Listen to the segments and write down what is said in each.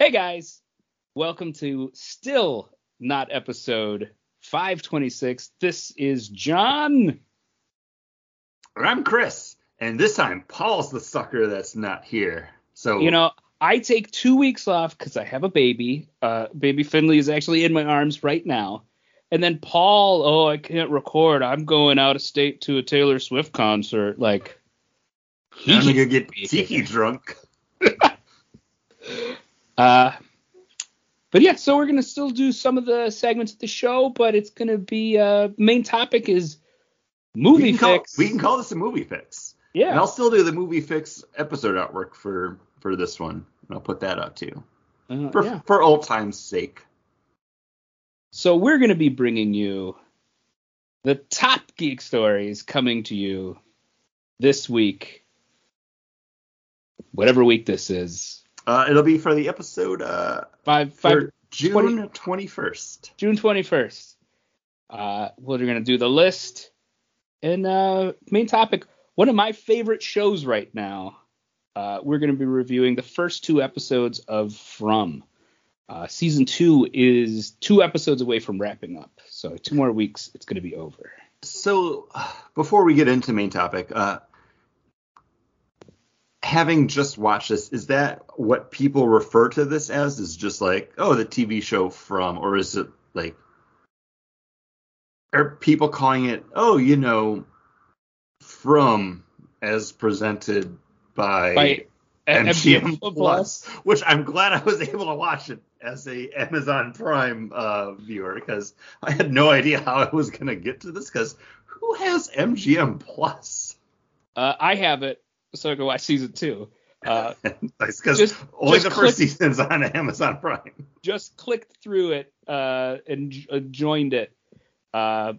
Hey guys, welcome to still not episode 526. This is John. And I'm Chris, and this time Paul's the sucker that's not here. So You know, I take two weeks off because I have a baby. Uh, baby Finley is actually in my arms right now. And then Paul, oh, I can't record. I'm going out of state to a Taylor Swift concert. Like, he I'm gonna get tiki drunk. Uh, but yeah, so we're gonna still do some of the segments of the show, but it's gonna be uh main topic is movie we call, fix. we can call this a movie fix. Yeah, and. I'll still do the movie fix episode artwork for for this one. And I'll put that up too. Uh, For yeah. for old time's sake. So we're gonna be bringing you the top geek stories coming to you this week, whatever week this is. Uh, it'll be for the episode uh Five five for June twenty first. June 21st. Uh, we're going to do the list. And uh, main topic, one of my favorite shows right now. Uh, we're going to be reviewing the first two episodes of From. Uh, season two is two episodes away from wrapping up. So two more weeks, it's going to be over. So before we get into main topic, uh having just watched this, is that what people refer to this as? Is just like, oh, the TV show from, or is it like, are people calling it, oh, you know, from as presented by, By MGM Plus. Plus, which I'm glad I was able to watch it as a Amazon Prime uh, viewer because I had no idea how I was gonna get to this because who has MGM Plus? Uh, I have it, so I can watch season two. Uh, because Just- only just the first click- season's on Amazon Prime. just clicked through it uh, and uh, joined it uh,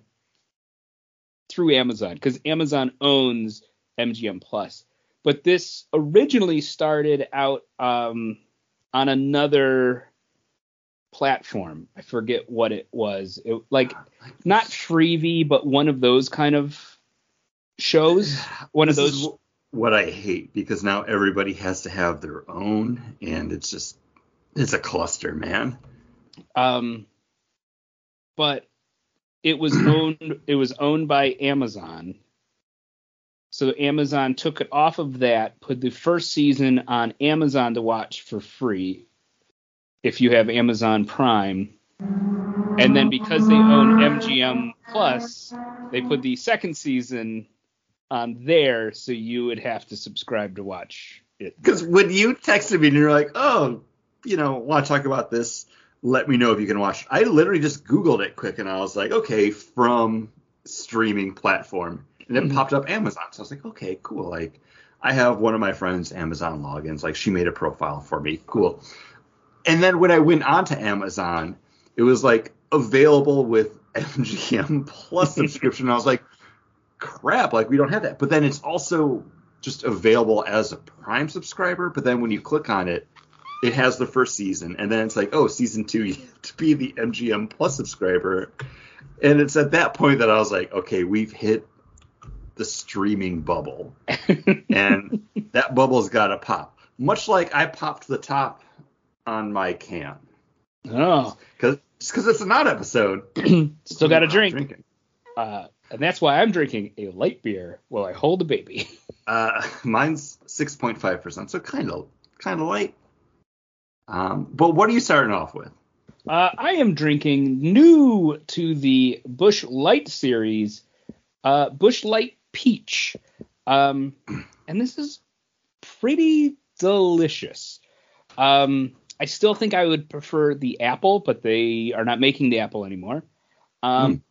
through Amazon because Amazon owns MGM Plus. But this originally started out um, on another platform. I forget what it was. It, like not Freevee, but one of those kind of shows. One of those. is what I hate because now everybody has to have their own, and it's just it's a cluster, man. Um, but it was owned. It was owned by Amazon. So Amazon took it off of that, put the first season on Amazon to watch for free, if you have Amazon Prime. And then because they own MGM Plus, they put the second season on there, so you would have to subscribe to watch it. Because when you texted me and you're like, oh, you know, want to talk about this? Let me know if you can watch. I literally just Googled it quick and I was like, okay, from streaming platform, and it Mhm. popped up Amazon. So I was like, okay, cool. Like, I have one of my friends' Amazon logins. Like, she made a profile for me. Cool. And then when I went onto Amazon, it was like available with MGM Plus subscription. I was like, crap, like we don't have that. But then it's also just available as a Prime subscriber. But then when you click on it, it has the first season, and then it's like, oh, season two, you have to be the MGM Plus subscriber. And it's at that point that I was like, okay, we've hit the streaming bubble, and that bubble's got to pop. Much like I popped the top on my can, oh, because because it's a not episode. still got a drink. Drinking. Uh, and that's why I'm drinking a light beer while I hold a baby. Uh, mine's 6.5%, so kind of kind of light. Um, but what are you starting off with? Uh, I am drinking new to the Busch Light series, uh, Busch Light Peach. Um, and this is pretty delicious. Um, I still think I would prefer the apple, but they are not making the apple anymore. Um, Mm.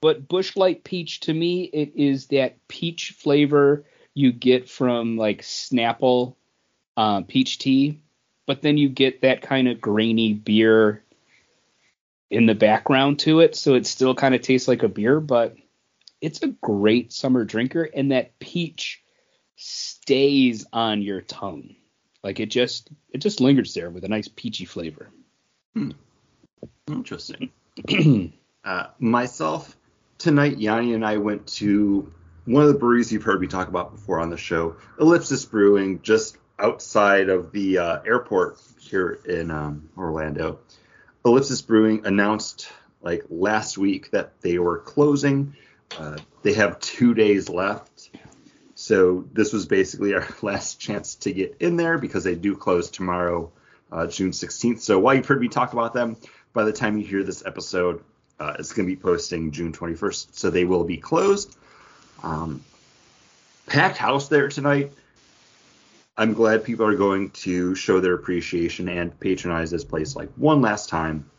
But Busch Light Peach, to me, it is that peach flavor you get from like Snapple uh, peach tea, but then you get that kind of grainy beer in the background to it, so it still kind of tastes like a beer, but it's a great summer drinker, and that peach stays on your tongue. Like it just it just lingers there with a nice peachy flavor. Interesting. uh, myself, tonight, Yanni and I went to one of the breweries you've heard me talk about before on the show, Ellipsis Brewing, just outside of the uh, airport here in um, Orlando. Ellipsis Brewing announced like last week that they were closing. Uh, they have two days left. So this was basically our last chance to get in there because they do close tomorrow, uh, June 16th. So while you've heard me talk about them, by the time you hear this episode, uh, it's going to be posting June 21st. So they will be closed. Um, packed house there tonight. I'm glad people are going to show their appreciation and patronize this place like one last time.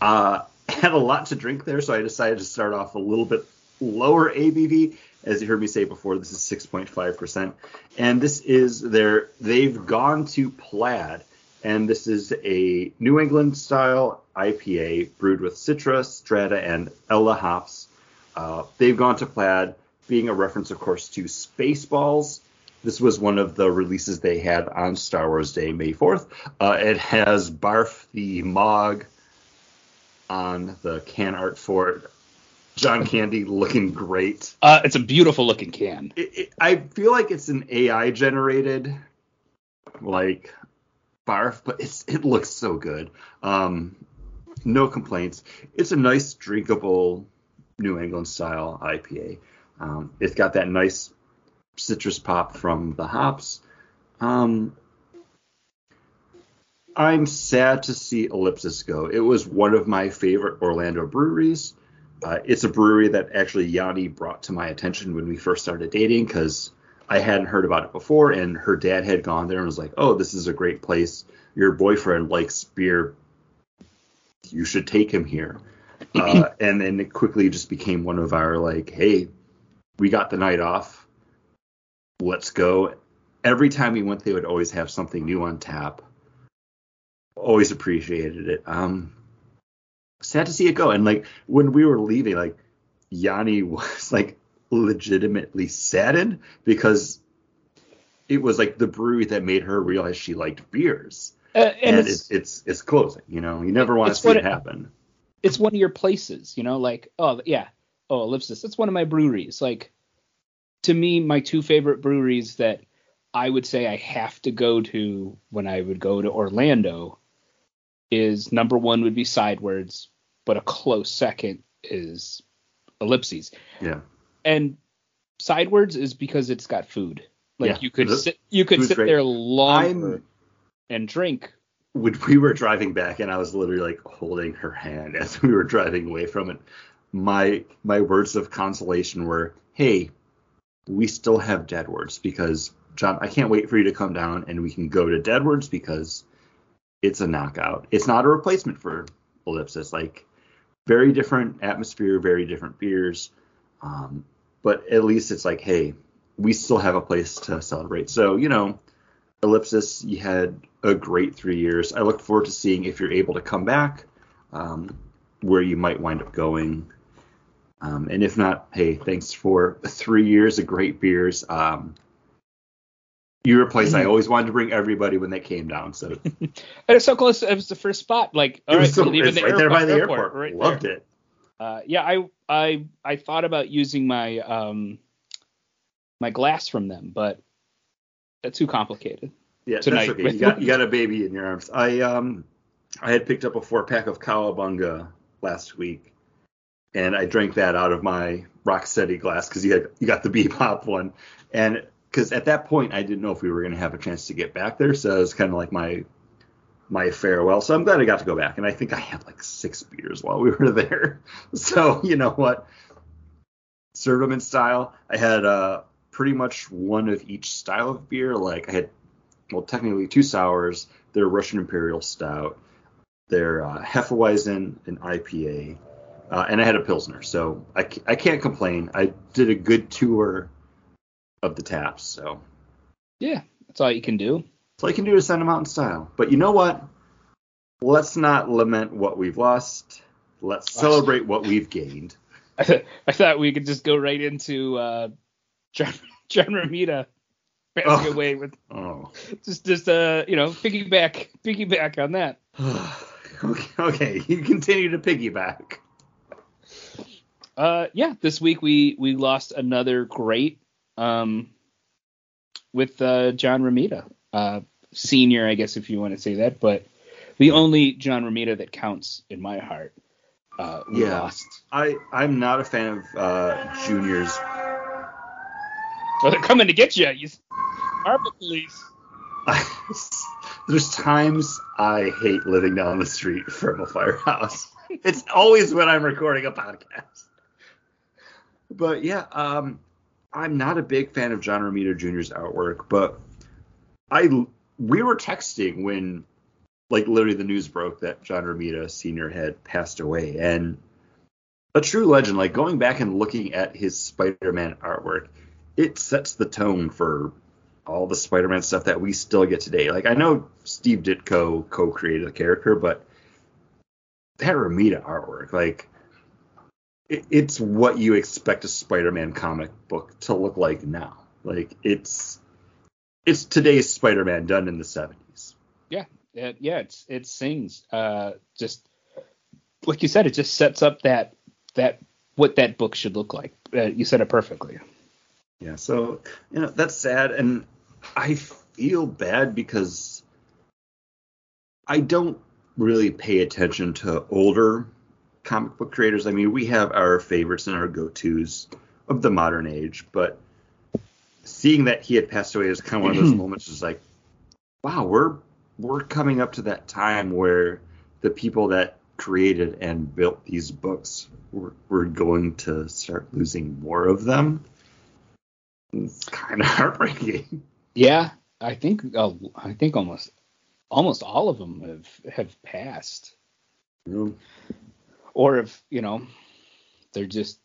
Uh, had a lot to drink there, so I decided to start off a little bit lower ABV. As you heard me say before, this is 6.5%, and this is their. They've gone to Plaid, and this is a New England style IPA brewed with Citra, Strata, and Ella hops. Uh, they've gone to Plaid, being a reference, of course, to Spaceballs. This was one of the releases they had on Star Wars Day, May 4th. Uh, it has Barf the Mawg on the can art for it. John Candy looking great. Uh, it's a beautiful looking can. It, it, I feel like it's an AI generated like barf, but it's it looks so good. Um, no complaints. It's a nice drinkable New England style IPA. Um, it's got that nice citrus pop from the hops. Um, I'm sad to see Ellipsis go. It was one of my favorite Orlando breweries. Uh, it's a brewery that actually Yanni brought to my attention when we first started dating because I hadn't heard about it before, and her dad had gone there and was like, "Oh, this is a great place. Your boyfriend likes beer. You should take him here." Uh, and then it quickly just became one of our like, "Hey, we got the night off. Let's go." Every time we went, they would always have something new on tap. Always appreciated it. Um, sad to see it go. And like when we were leaving, like Yanni was like legitimately saddened because it was like the brewery that made her realize she liked beers. Uh, and, and it's, it's, it's it's closing. You know, you never want to see it it- happen. it's one of your places, you know, like oh yeah, oh Ellipsis, that's one of my breweries. Like to me, my two favorite breweries that I would say I have to go to when I would go to Orlando is number one would be Sidewards, but a close second is Ellipsis. Yeah. And Sidewards is because it's got food. Like Yeah, you could sit you could sit great. there longer I'm and drink. when we were driving back and I was literally like holding her hand as we were driving away from it. My my words of consolation were, "Hey, we still have Deadwards because John, I can't wait for you to come down and we can go to Deadwards because it's a knockout. It's not a replacement for Ellipsis. Like very different atmosphere, very different beers. Um, but at least it's like, hey, we still have a place to celebrate. So, you know, Ellipsis, you had a great three years. I look forward to seeing if you're able to come back, um, where you might wind up going. Um, and if not, hey, thanks for three years of great beers. Um, you're a place I always wanted to bring everybody when they came down. So And it's so close. It was the first spot. Like all it right, so, we're leaving the right there by the airport, airport. right Loved there. it. Uh, yeah, I I I thought about using my um my glass from them, but that's too complicated. Yeah, tonight that's okay. You got you got a baby in your arms. I um I had picked up a four pack of Cowabunga last week, and I drank that out of my Rocksteady glass because you had you got the Bebop one, and because at that point I didn't know if we were gonna have a chance to get back there, so it was kind of like my my farewell. So I'm glad I got to go back, and I think I had like six beers while we were there. So you know what, served them in style. I had uh pretty much one of each style of beer. Like I had well, technically two sours, their Russian Imperial Stout, their uh, Hefeweizen, an IPA, uh, and I had a Pilsner. So I, I can't complain. I did a good tour of the taps. So Yeah, that's all you can do. All I can do is send them out in style. But you know what? Let's not lament what we've lost. Let's celebrate what we've gained. I, th- I thought we could just go right into uh, John, John Romita passing Oh. away with Oh. just just uh you know piggyback piggyback on that. okay, okay, you continue to piggyback. Uh yeah, this week we we lost another great um with uh, John Romita, uh, senior, I guess if you want to say that, but the only John Romita that counts in my heart. Uh, yeah, lost. I I'm not a fan of uh, juniors. Well, they're coming to get you. You Marvel police. there's times I hate living down the street from a firehouse. it's always when I'm recording a podcast. But yeah, um, I'm not a big fan of John Romita Jr.'s artwork, but I we were texting when like literally the news broke that John Romita Sr. had passed away, and a true legend. Like going back and looking at his Spider-Man artwork, it sets the tone for all the Spider-Man stuff that we still get today. Like I know Steve Ditko co-created the character, but that Romita artwork, like it, it's what you expect a Spider-Man comic book to look like now. Like it's it's today's Spider-Man done in the 70s. Yeah, it, yeah, it's it sings. Uh, just like you said, it just sets up that that what that book should look like. Uh, you said it perfectly. Yeah, so you know that's sad, and I feel bad because I don't really pay attention to older comic book creators. I mean, we have our favorites and our go-tos of the modern age, but seeing that he had passed away is kind of one of those moments. Is like, wow, we're we're coming up to that time where the people that created and built these books we're, we're going to start losing more of them. It's kind of heartbreaking. Yeah, I think uh, I think almost almost all of them have have passed. Mm. Or if you know they're just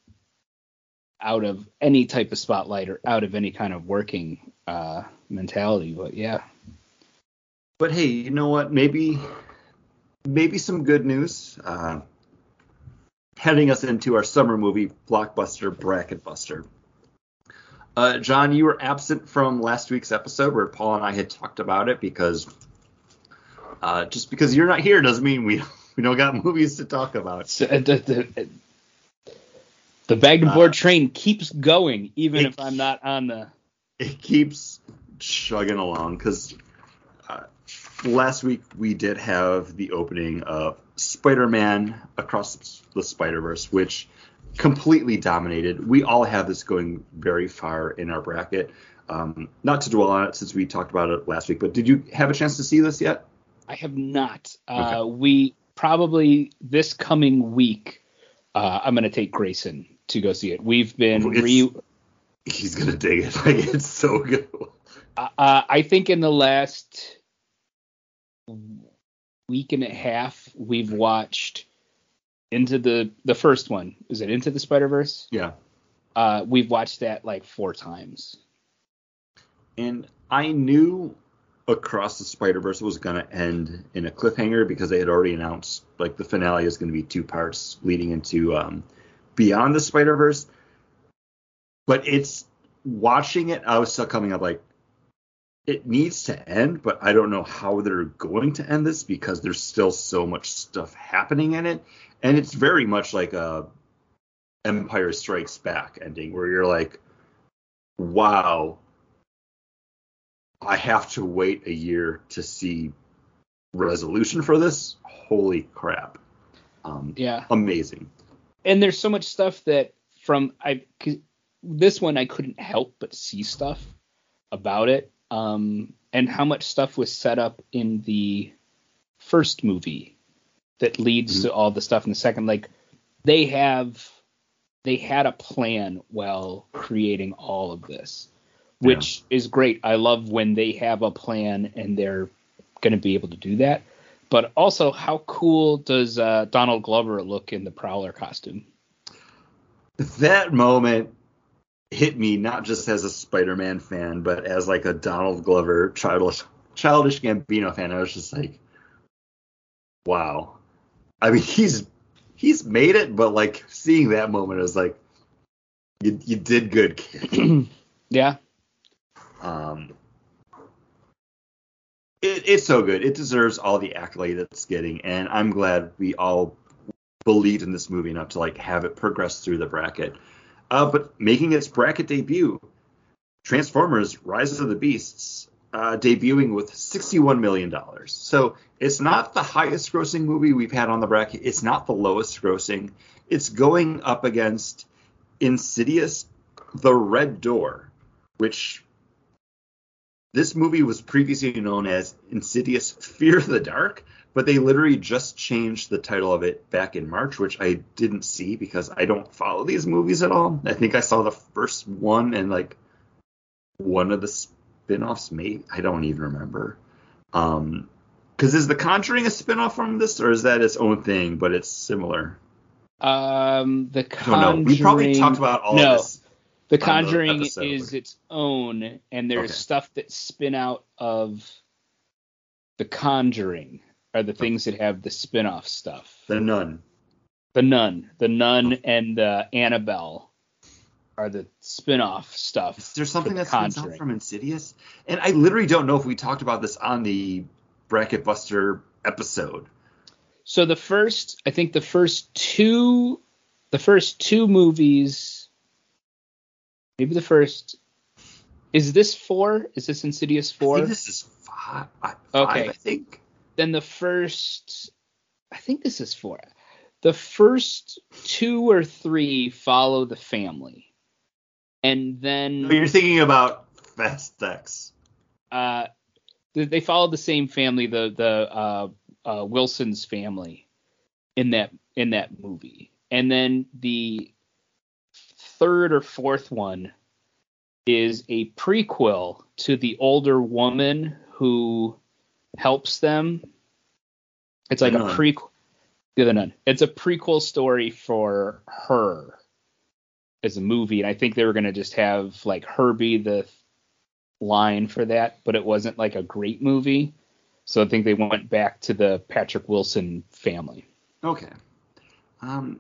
out of any type of spotlight or out of any kind of working uh, mentality. But yeah. But hey, you know what? Maybe maybe some good news. Uh, heading us into our summer movie blockbuster Bracket Buster. Uh, John, you were absent from last week's episode where Paul and I had talked about it because uh, just because you're not here doesn't mean we we don't got movies to talk about. So, uh, the, the, the Bagged and Bored uh, train keeps going even if I'm not on the. It keeps chugging along because uh, last week we did have the opening of Spider-Man Across the Spider-Verse, which completely dominated. We all have this going very far in our bracket. Um, not to dwell on it since we talked about it last week, but did you have a chance to see this yet? I have not. Uh, okay. Uh, we probably this coming week. Uh, I'm going to take Grayson to go see it. We've been re. He's gonna dig it. Like it's so good. Uh, uh, I think in the last week and a half, we've watched into the the first one. Is it Into the Spider Verse? Yeah. Uh, we've watched that like four times. And I knew Across the Spider Verse was gonna end in a cliffhanger because they had already announced like the finale is gonna be two parts leading into um, Beyond the Spider Verse. But it's watching it, I was still coming up like it needs to end, but I don't know how they're going to end this because there's still so much stuff happening in it, and it's very much like a Empire Strikes Back ending where you're like, wow, I have to wait a year to see resolution for this. Holy crap! Um, yeah, amazing. And there's so much stuff that from I this one I couldn't help but see stuff about it um, and how much stuff was set up in the first movie that leads mm-hmm. to all the stuff in the second. Like they have they had a plan while creating all of this, which yeah. is great. I love when they have a plan and they're going to be able to do that. But also, how cool does uh, Donald Glover look in the Prowler costume? That moment hit me not just as a Spider-Man fan, but as like a Donald Glover childish childish Gambino fan. I was just like, wow. I mean, he's he's made it, but like seeing that moment is like, you you did good, kid. yeah. Um. It, it's so good. It deserves all the accolade it's getting, and I'm glad we all believed in this movie enough to like have it progress through the bracket uh, but making its bracket debut. Transformers: Rise of the Beasts uh, debuting with $61 million. So it's not the highest grossing movie we've had on the bracket. It's not the lowest grossing. It's going up against Insidious, The Red Door, which this movie was previously known as Insidious Fear the Dark, but they literally just changed the title of it back in March, which I didn't see because I don't follow these movies at all. I think I saw the first one and like one of the spin-offs maybe I don't even remember. Um because is The Conjuring a spin-off from this or is that its own thing, but it's similar? Um the Conjuring I don't know. We probably talked about all no, of this. The on the Conjuring is its own, and there's Okay. stuff that spin out of The Conjuring are the things that have the spin-off stuff. The Nun. The Nun, The Nun, and uh, Annabelle are the spin-off stuff. Is there something The that spins out from Insidious? And I literally don't know if we talked about this on the Bracket Buster episode. So the first, I think the first two, the first two movies, maybe the first. Is this four? Is this Insidious I four? think this is five. five Okay. I think. then the first I think this is four. The first two or three follow the family. And then No, you're thinking about Fast X. uh they, they follow the same family, the the uh, uh Wilson's family in that in that movie. And then the third or fourth one is a prequel to the older woman who helps them. It's like a prequel. The nun. It's a prequel story for her as a movie, and I think they were gonna just have like her be the line for that, but it wasn't like a great movie. So I think they went back to the Patrick Wilson family. Okay. Um,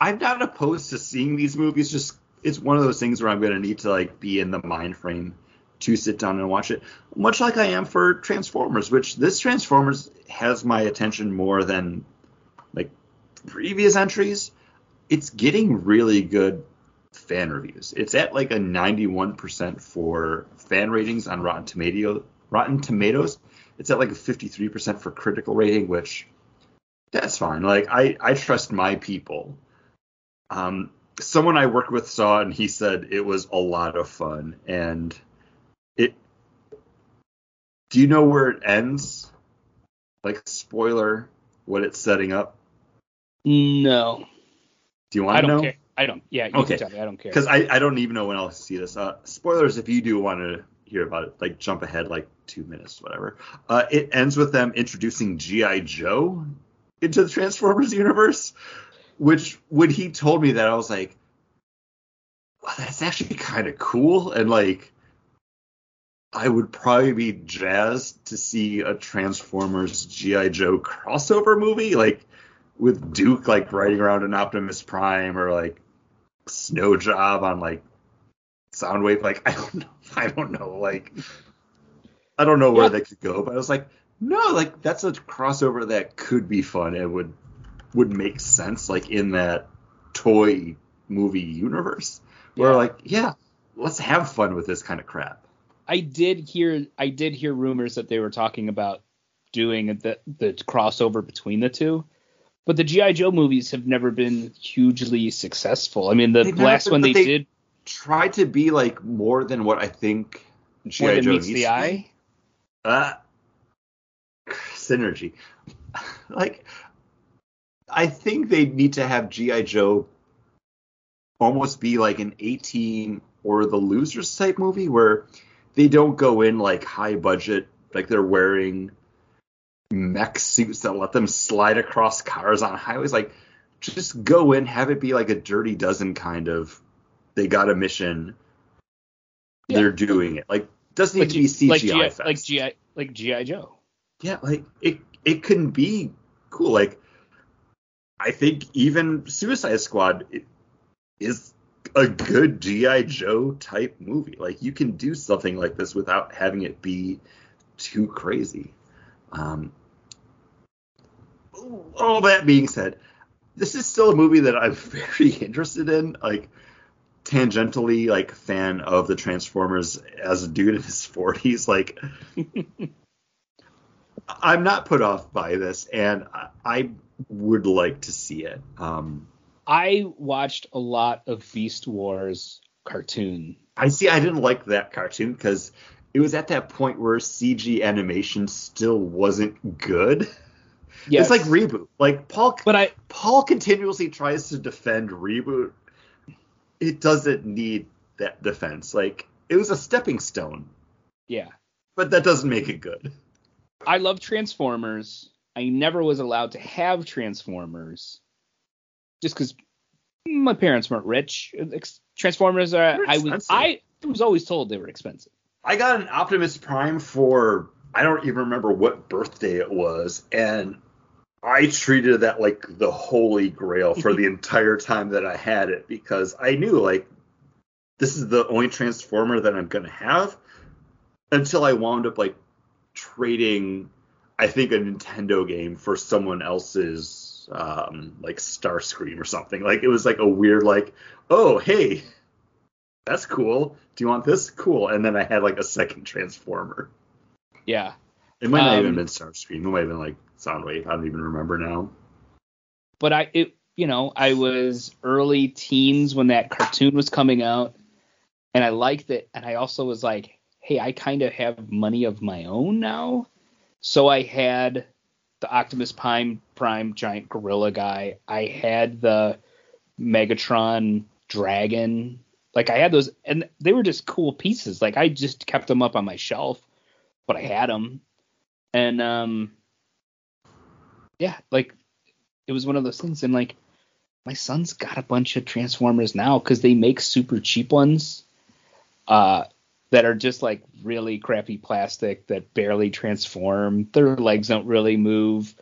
I'm not opposed to seeing these movies. Just it's one of those things where I'm gonna need to like be in the mind frame to sit down and watch it. Much like I am for Transformers, which this Transformers has my attention more than like previous entries. It's getting really good fan reviews. It's at like a 91% for fan ratings on Rotten Tomato Rotten Tomatoes. It's at like a 53% for critical rating, which that's fine. Like I I trust my people. Um someone I work with saw and he said it was a lot of fun and it Do you know where it ends? Like spoiler what it's setting up? No, Do you want I to know? care. I don't. Yeah, you Okay. can tell me. I don't care. Because I, I don't even know when I'll see this. Uh, spoilers if you do want to hear about it, like jump ahead like two minutes, whatever. Uh, it ends with them introducing G.I. Joe into the Transformers universe, which when he told me that, I was like, wow, that's actually kind of cool. And like, I would probably be jazzed to see a Transformers G.I. Joe crossover movie, like with Duke like riding around an Optimus Prime or like snow job on like Soundwave. Like I don't know, I don't know, like I don't know where Yeah. they could go, but I was like, no, like that's a crossover that could be fun and would would make sense like in that toy movie universe. Where Yeah. like, yeah, let's have fun with this kind of crap. I did hear. I did hear rumors that they were talking about doing the the crossover between the two. But the GI Joe movies have never been hugely successful. I mean, the They've last one they, they- did Try to be like more than what I think G.I. Joe meets the eye. Uh, synergy. like, I think they need to have G.I. Joe almost be like an 18 or the losers type movie where they don't go in like high budget, like they're wearing mech suits that let them slide across cars on highways. Like, just go in, have it be like a dirty dozen kind of. They got a mission. Yeah. They're doing it. Like, doesn't need Like, to be CGI like GI, fest like GI, like GI Joe. yeah, like it it can be cool. Like I think even Suicide Squad is a good GI Joe type movie. Like you can do something like this without having it be too crazy. Um, all that being said, this is still a movie that I'm very interested in. Like tangentially like fan of the Transformers as a dude in his 40s. Like, I'm not put off by this, and I, I would like to see it. Um, I watched a lot of Beast Wars cartoon. I see. I didn't like that cartoon because it was at that point where CG animation still wasn't good. Yes. It's like reboot. Like Paul, But I Paul continuously tries to defend reboot. It doesn't need that defense. Like it was a stepping stone, yeah. but that doesn't make it good. I love Transformers. I never was allowed to have Transformers just because my parents weren't rich. Transformers are. I was. I was always told they were expensive. I got an Optimus Prime for I don't even remember what birthday it was, and I treated that like the holy grail for the entire time that I had it because I knew like this is the only Transformer that I'm gonna have until I wound up like trading I think a Nintendo game for someone else's um like Starscream or something. Like it was like a weird like, oh hey, that's cool. Do you want this? Cool. And then I had like a second Transformer. Yeah. It might not Um, even been Starscream. It might have been like Soundwave. I don't even remember now. But I, it, you know, I was early teens when that cartoon was coming out, and I liked it. And I also was like, hey, I kind of have money of my own now. So I had the Optimus Prime Prime giant gorilla guy. I had the Megatron dragon. Like I had those, and they were just cool pieces. Like I just kept them up on my shelf, but I had them, and um, yeah, like it was one of those things. And like my son's got a bunch of Transformers now because they make super cheap ones, uh, that are just like really crappy plastic that barely transform. Their legs don't really move,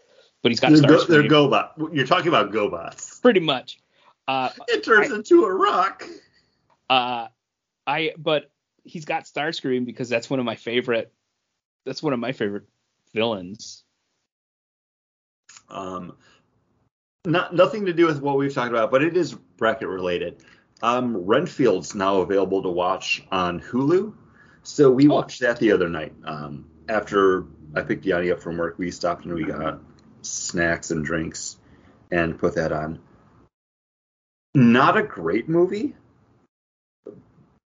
but he's got They're, go, they're GoBot. You're talking about GoBots. pretty much. Uh, It turns into a rock. uh, I but he's got Starscream because that's one of my favorite. That's one of my favorite villains. Um, not nothing to do with what we've talked about, but it is bracket related. Um, Renfield's now available to watch on Hulu, so we Oh. watched that the other night. Um, after I picked Yanni up from work, we stopped and we got snacks and drinks and put that on. Not a great movie,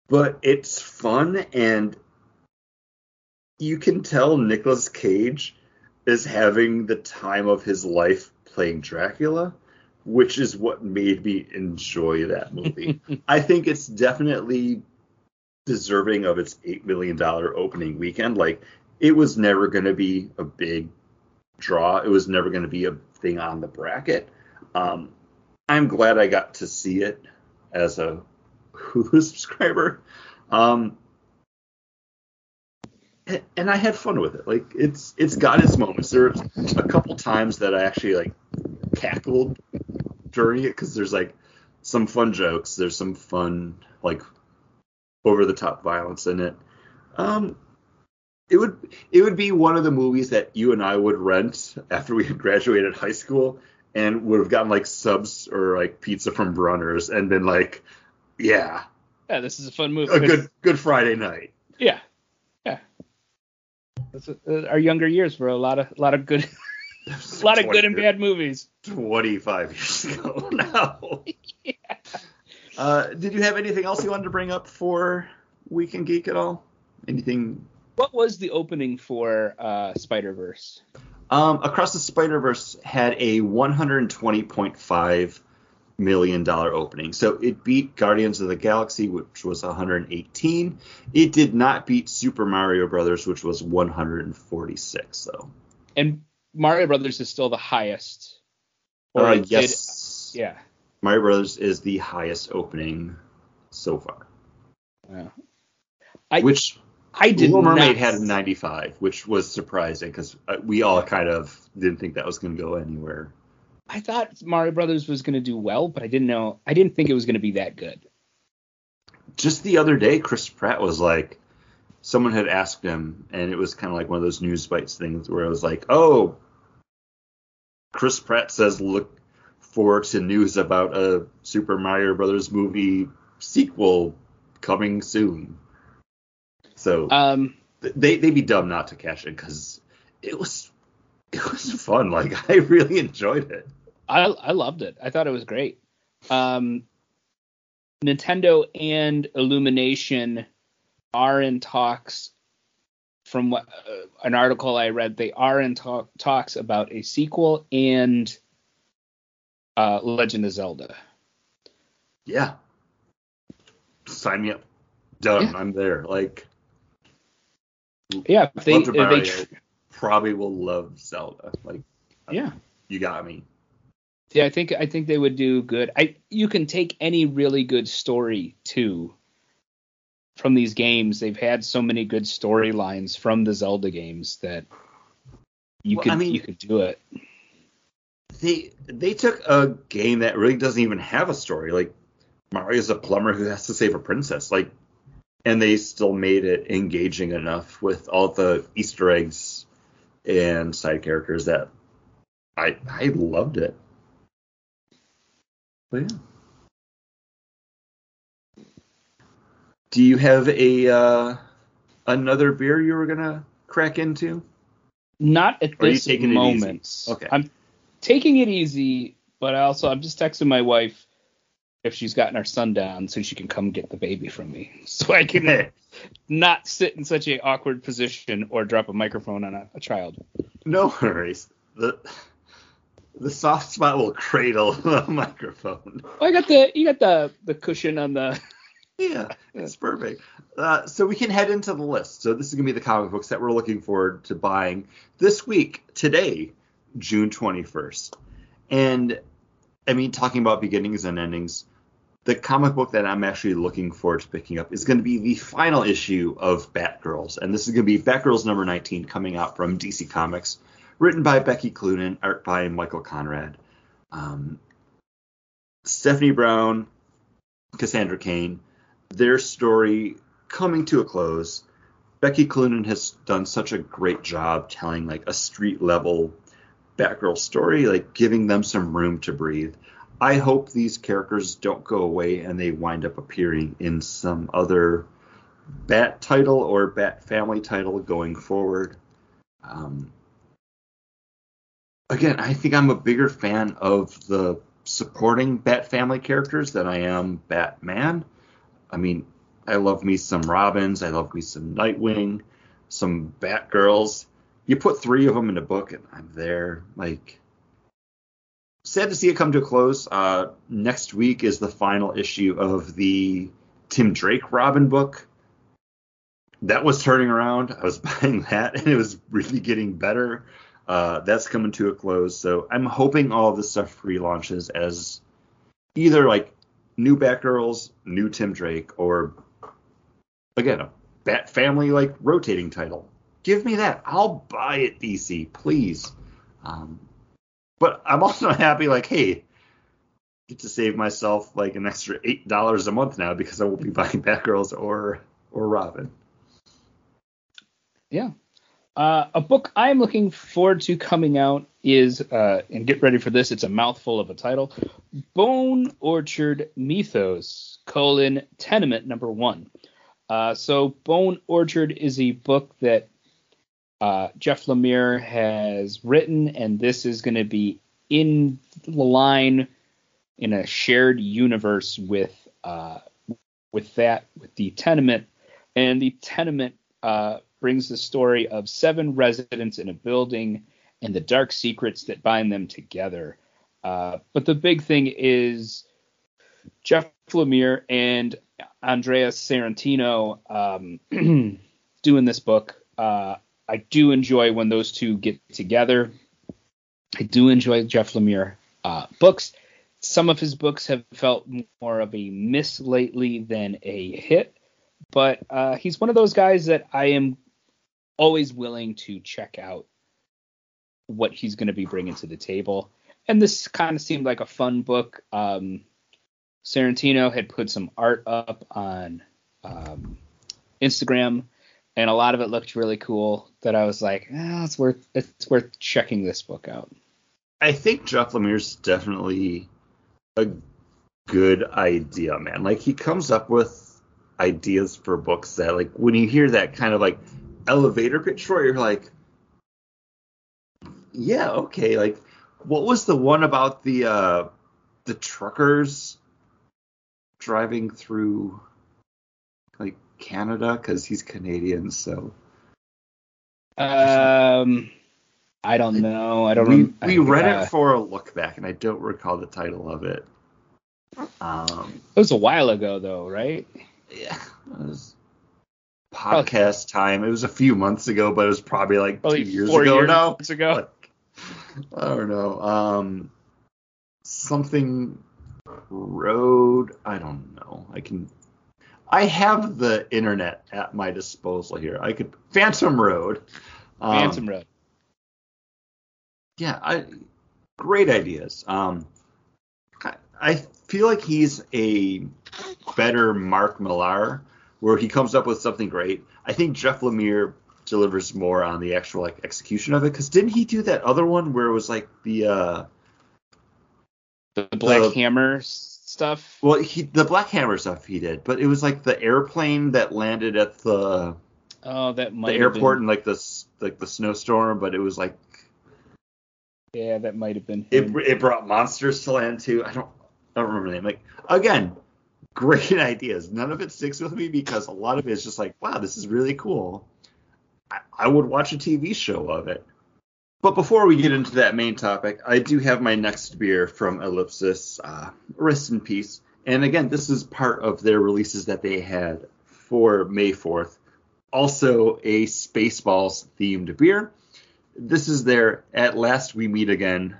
but it's fun and you can tell Nicolas Cage is having the time of his life playing Dracula, which is what made me enjoy that movie. I think it's definitely deserving of its eight million dollar opening weekend. Like it was never going to be a big draw. It was never going to be a thing on the bracket. Um, I'm glad I got to see it as a Hulu subscriber. Um, and- and I had fun with it. Like it's it's got its moments. There's a couple times that I actually like cackled during it because there's like some fun jokes. There's some fun like over the top violence in it. Um, it would it would be one of the movies that you and I would rent after we had graduated high school and would have gotten like subs or like pizza from Brunner's and been like, yeah, Yeah, this is a fun movie. a good good Friday night. Yeah, yeah. That's uh, our younger years were a lot of a lot of good a lot of good and bad movies. 25 years ago now. Uh, did you have anything else you wanted to bring up for Week In Geek at all? Anything? What was the opening for uh, Spider Verse? Um, Across the Spider Verse had a 120.5 million dollar opening, so it beat Guardians of the Galaxy, which was 118. It did not beat Super Mario Brothers, which was 146, though. And Mario Brothers is still the highest. Or Uh, did- yes, yeah. Mario Brothers is the highest opening so far. yeah. I which I did Little Mermaid not, had a 95, which was surprising because we all kind of didn't think that was going to go anywhere. I thought Mario Brothers was going to do well, but I didn't know. I didn't think it was going to be that good. Just the other day, Chris Pratt was like, someone had asked him, and it was kind of like one of those news bites things where it was like, oh, Chris Pratt says look forward to news about a Super Mario Brothers movie sequel coming soon. So Um, they they'd be dumb not to cash it because it was it was fun. Like I really enjoyed it. I I loved it. I thought it was great. Um, Nintendo and Illumination are in talks. From what uh, an article I read, they are in talk, talks about a sequel and uh, Legend of Zelda. Yeah. Sign me up. Done. Yeah. I'm there. Like Yeah, they, they tr- probably will love Zelda. Like yeah, you got me. yeah. I think I think they would do good. I you can take any really good story too from these games. They've had so many good storylines from the Zelda games that you Well, could I mean- you could do it. They they took a game that really doesn't even have a story. Like Mario's a plumber who has to save a princess. Like and they still made it engaging enough with all the Easter eggs and side characters that I I loved it. But yeah. Do you have a uh, another beer you were gonna crack into? Not at Or are you this moment. easy? Okay. I'm taking it easy, but I also I'm just texting my wife if she's gotten her son down so she can come get the baby from me, so I can not sit in such a awkward position or drop a microphone on a, a child. No worries. The the soft spot will cradle the microphone. Oh, I got the you got the the cushion on the. Yeah, it's perfect. Uh, so we can head into the list. So this is gonna be the comic books that we're looking forward to buying this week, today, June 21st. And I mean, talking about beginnings and endings, the comic book that I'm actually looking forward to picking up is going to be the final issue of Batgirls, and this is going to be Batgirls number 19 coming out from DC Comics, written by Becky Cloonan, art by Michael Conrad. Um, Stephanie Brown, Cassandra Cain, their story coming to a close. Becky Cloonan has done such a great job telling like a street level Batgirl story, like giving them some room to breathe. I hope these characters don't go away and they wind up appearing in some other Bat title or Bat family title going forward. Um, again, I think I'm a bigger fan of the supporting Bat family characters than I am Batman. I mean, I love me some Robins, I love me some Nightwing, some Batgirls. You put three of them in a book, and I'm there. Like, sad to see it come to a close. Uh, next week is the final issue of the Tim Drake Robin book. That was turning around. I was buying that, and it was really getting better. Uh, that's coming to a close. So I'm hoping all this stuff relaunches as either like new Batgirls, new Tim Drake, or again a Bat Family like rotating title. Give me that. I'll buy it, DC, please. Um, but I'm also happy, like, hey, get to save myself like an extra eight dollars a month now because I won't be buying Batgirls or or Robin. Yeah. Uh, a book I'm looking forward to coming out is, uh, and get ready for this, it's a mouthful of a title Bone Orchard Mythos, colon, Tenement number one. Uh, so, Bone Orchard is a book that uh, Jeff Lemire has written, and this is going to be in line in a shared universe with uh, with that, with the Tenement. And the Tenement uh, brings the story of seven residents in a building and the dark secrets that bind them together. Uh, but the big thing is Jeff Lemire and Andrea Sorrentino um, doing this book. Uh, I do enjoy when those two get together. I do enjoy Jeff Lemire uh, books. Some of his books have felt more of a miss lately than a hit, but uh, he's one of those guys that I am always willing to check out what he's going to be bringing to the table. And this kind of seemed like a fun book. Um, Sorrentino had put some art up on um, Instagram, and a lot of it looked really cool. That I was like, eh, it's worth it's worth checking this book out. I think Jeff Lemire's definitely a good idea, man. Like he comes up with ideas for books that like when you hear that kind of like elevator pitch for it, you're like, yeah, okay. Like, what was the one about the uh the truckers driving through like Canada because he's Canadian, so. Um, I don't know. I don't. We, rem- we read uh, it for a look back, and I don't recall the title of it. Um, It was a while ago, though, right? yeah, it was podcast time. It was a few months ago, but it was probably like Probably two years four ago years now. ago. Like, I don't know. Um, something road. I don't know. I can. I have the internet at my disposal here. I could Phantom Road. Um, Phantom Road. Yeah, I great ideas. Um, I, I feel like he's a better Mark Millar, where he comes up with something great. I think Jeff Lemire delivers more on the actual like execution of it. Because didn't he do that other one where it was like the uh, The Black the- Hammer stuff. well, he the Black Hammer stuff he did, but it was like the airplane that landed at the Oh, that might the airport and like the s- like the snowstorm, but it was like yeah, that might have been. it, it brought monsters to land too. I don't I don't remember the name. Like again, great ideas. None of it sticks with me because a lot of it is just like, wow, this is really cool. I, I would watch a TV show of it. But before we get into that main topic, I do have my next beer from Ellipsis. Uh, rest in peace. And again, this is part of their releases that they had for May 4th. Also, a Spaceballs themed beer. This is their At Last We Meet Again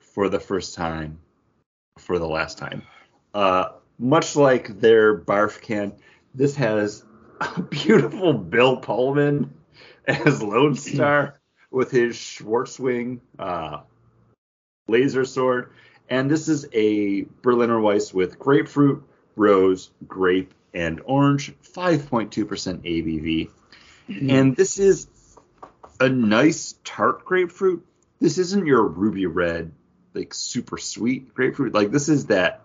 for the first time, for the last time. Uh, much like their barf can, this has a beautiful Bill Pullman as Lone Starr with his Schwarzwing uh, laser sword. And this is a Berliner Weiss with grapefruit, rose, grape, and orange, 5.2% ABV. And this is a nice tart grapefruit. This isn't your ruby red, like super sweet grapefruit. Like this is that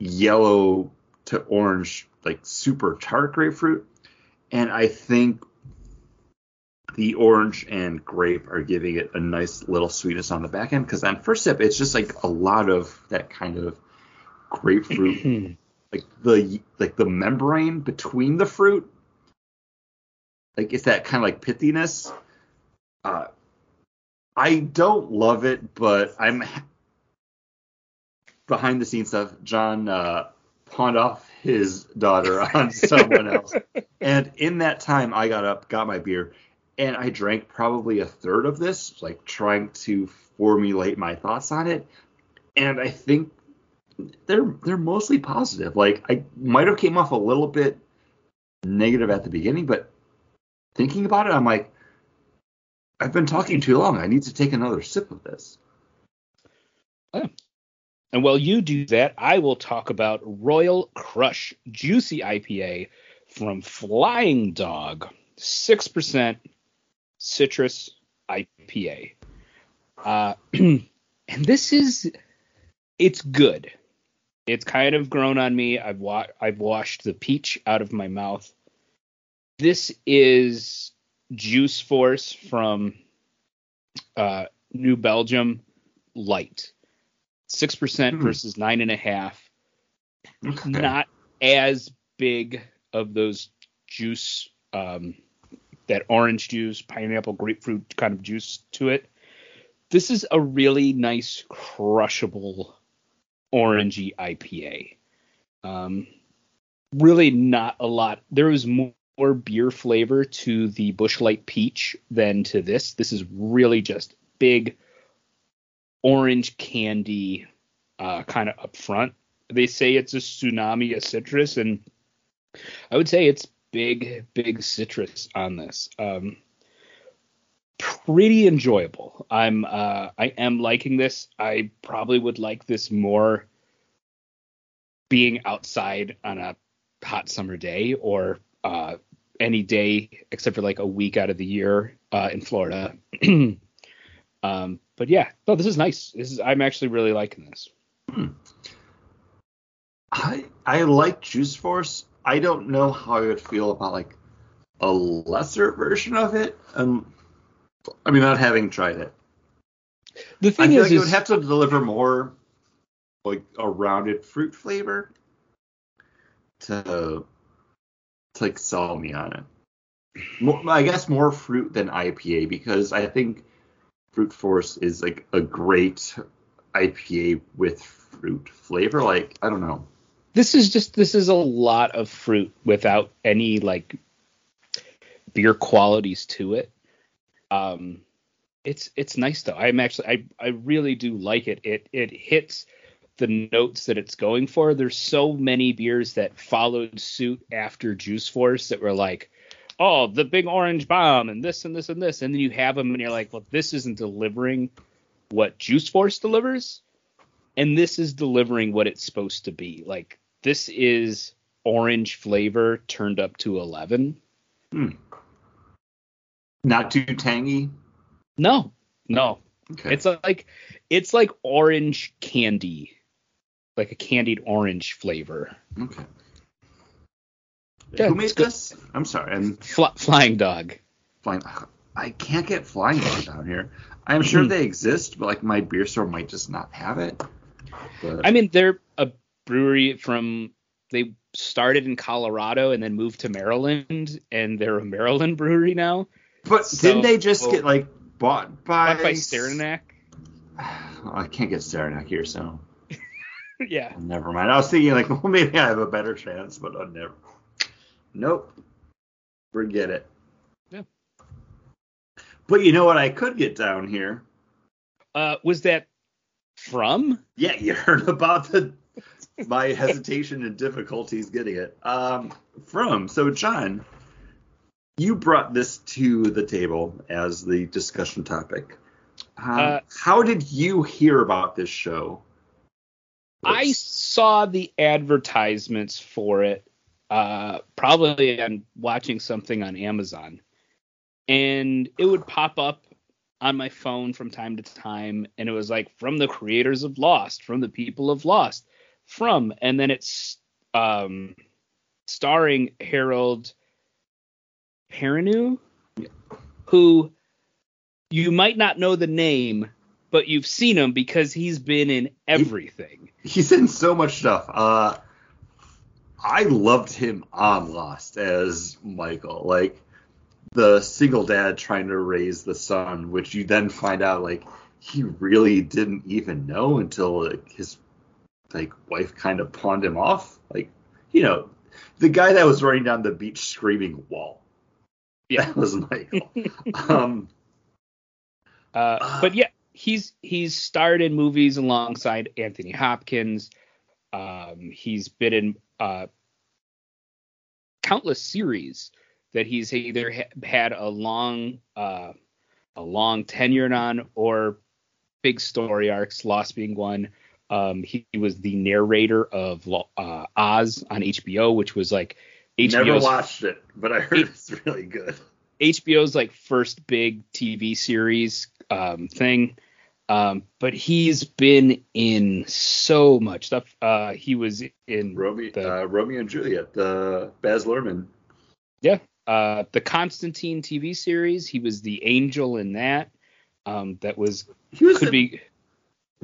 yellow to orange, like super tart grapefruit. And I think the orange and grape are giving it a nice little sweetness on the back end. Because on first sip, it's just like a lot of that kind of grapefruit, like the like the membrane between the fruit. Like it's that kind of like pithiness. Uh, I don't love it, but I'm behind the scenes stuff. John uh, pawned off his daughter on someone else, and in that time, I got up, got my beer, and I drank probably a third of this, like trying to formulate my thoughts on it. And I think they're they're mostly positive. Like I might have came off a little bit negative at the beginning, but thinking about it, I'm like, I've been talking too long. I need to take another sip of this. And while you do that, I will talk about Royal Crush Juicy IPA from Flying Dog, 6% citrus IPA. Uh, and this is, it's good. It's kind of grown on me. I've wa- I've washed the peach out of my mouth. This is Juice Force from uh, New Belgium Light six percent Hmm. versus nine and a half. Okay. Not as big of those juice, um, that orange juice, pineapple, grapefruit kind of juice to it. This is a really nice crushable orangey IPA. Um, really not a lot. There was more, more beer flavor to the Busch Light Peach than to this. This is really just big orange candy uh, kind of up front. They say it's a tsunami of citrus, and I would say it's big, big citrus on this. Um, pretty enjoyable. I'm uh, I am liking this. I probably would like this more being outside on a hot summer day or uh, any day except for like a week out of the year uh, in Florida. um, but yeah, no, this is nice. This is I'm actually really liking this. I I like Juice Force. I don't know how I would feel about like a lesser version of it. Um, I mean, not having tried it. The I thing feel is, like it would have to deliver more like a rounded fruit flavor to, to like sell me on it. More, I guess more fruit than IPA because I think Fruit Force is like a great IPA with fruit flavor. Like I don't know. this is just this is a lot of fruit without any like beer qualities to it. Um, it's it's nice though. I'm actually I I really do like it. It it hits the notes that it's going for. There's so many beers that followed suit after Juice Force that were like, oh, the big orange bomb and this and this and this, and then you have them and you're like, well, this isn't delivering what Juice Force delivers, and this is delivering what it's supposed to be. Like this is orange flavor turned up to 11. Hmm. Not too tangy. No, no, Okay. it's like it's like orange candy, like a candied orange flavor. okay. Yeah, Who made good. this? I'm sorry. I'm Fly, flying dog. flying. I can't get flying dog down here. I'm sure Mhm. they exist, but like my beer store might just not have it. But I mean, they're a brewery from they started in Colorado and then moved to Maryland, and they're a Maryland brewery now. but so- didn't they just get like bought by Bought by Saranac. I can't get Saranac here, so yeah. never mind. I was thinking like, well, maybe I have a better chance, but I never. Nope. Forget it. Yeah. But you know what I could get down here? Uh, was that from? Yeah, you heard about the my hesitation and difficulties getting it. Um, from so John, you brought this to the table as the discussion topic. Um, Uh, how did you hear about this show? I saw the advertisements for it, uh, probably on watching something on Amazon, and it would pop up on my phone from time to time, and it was like from the creators of Lost, from the people of Lost, from, and then it's um, starring Harold Perrineau, who you might not know the name, but you've seen him because he's been in everything. He's in so much stuff. Uh, I loved him on Lost as Michael, like the single dad trying to raise the son, which you then find out like he really didn't even know until like, his like wife kind of pawned him off. Like you know, the guy that was running down the beach screaming "wall." Yeah. that was Michael. um, Uh, but yeah, he's he's starred in movies alongside Anthony Hopkins. Um, he's been in uh, countless series that he's either ha- had a long uh, a long tenure on or big story arcs. Lost being one. Um, he, he was the narrator of uh, Oz on HBO, which was like never watched it, but I heard it's really good. HBO's like first big TV series um, thing. Um, but he's been in so much stuff. Uh, he was in Romeo, The- uh, Romeo and Juliet, the Baz Luhrmann. yeah, uh, the Constantine TV series. He was the angel in that. Um, that was He was could the- be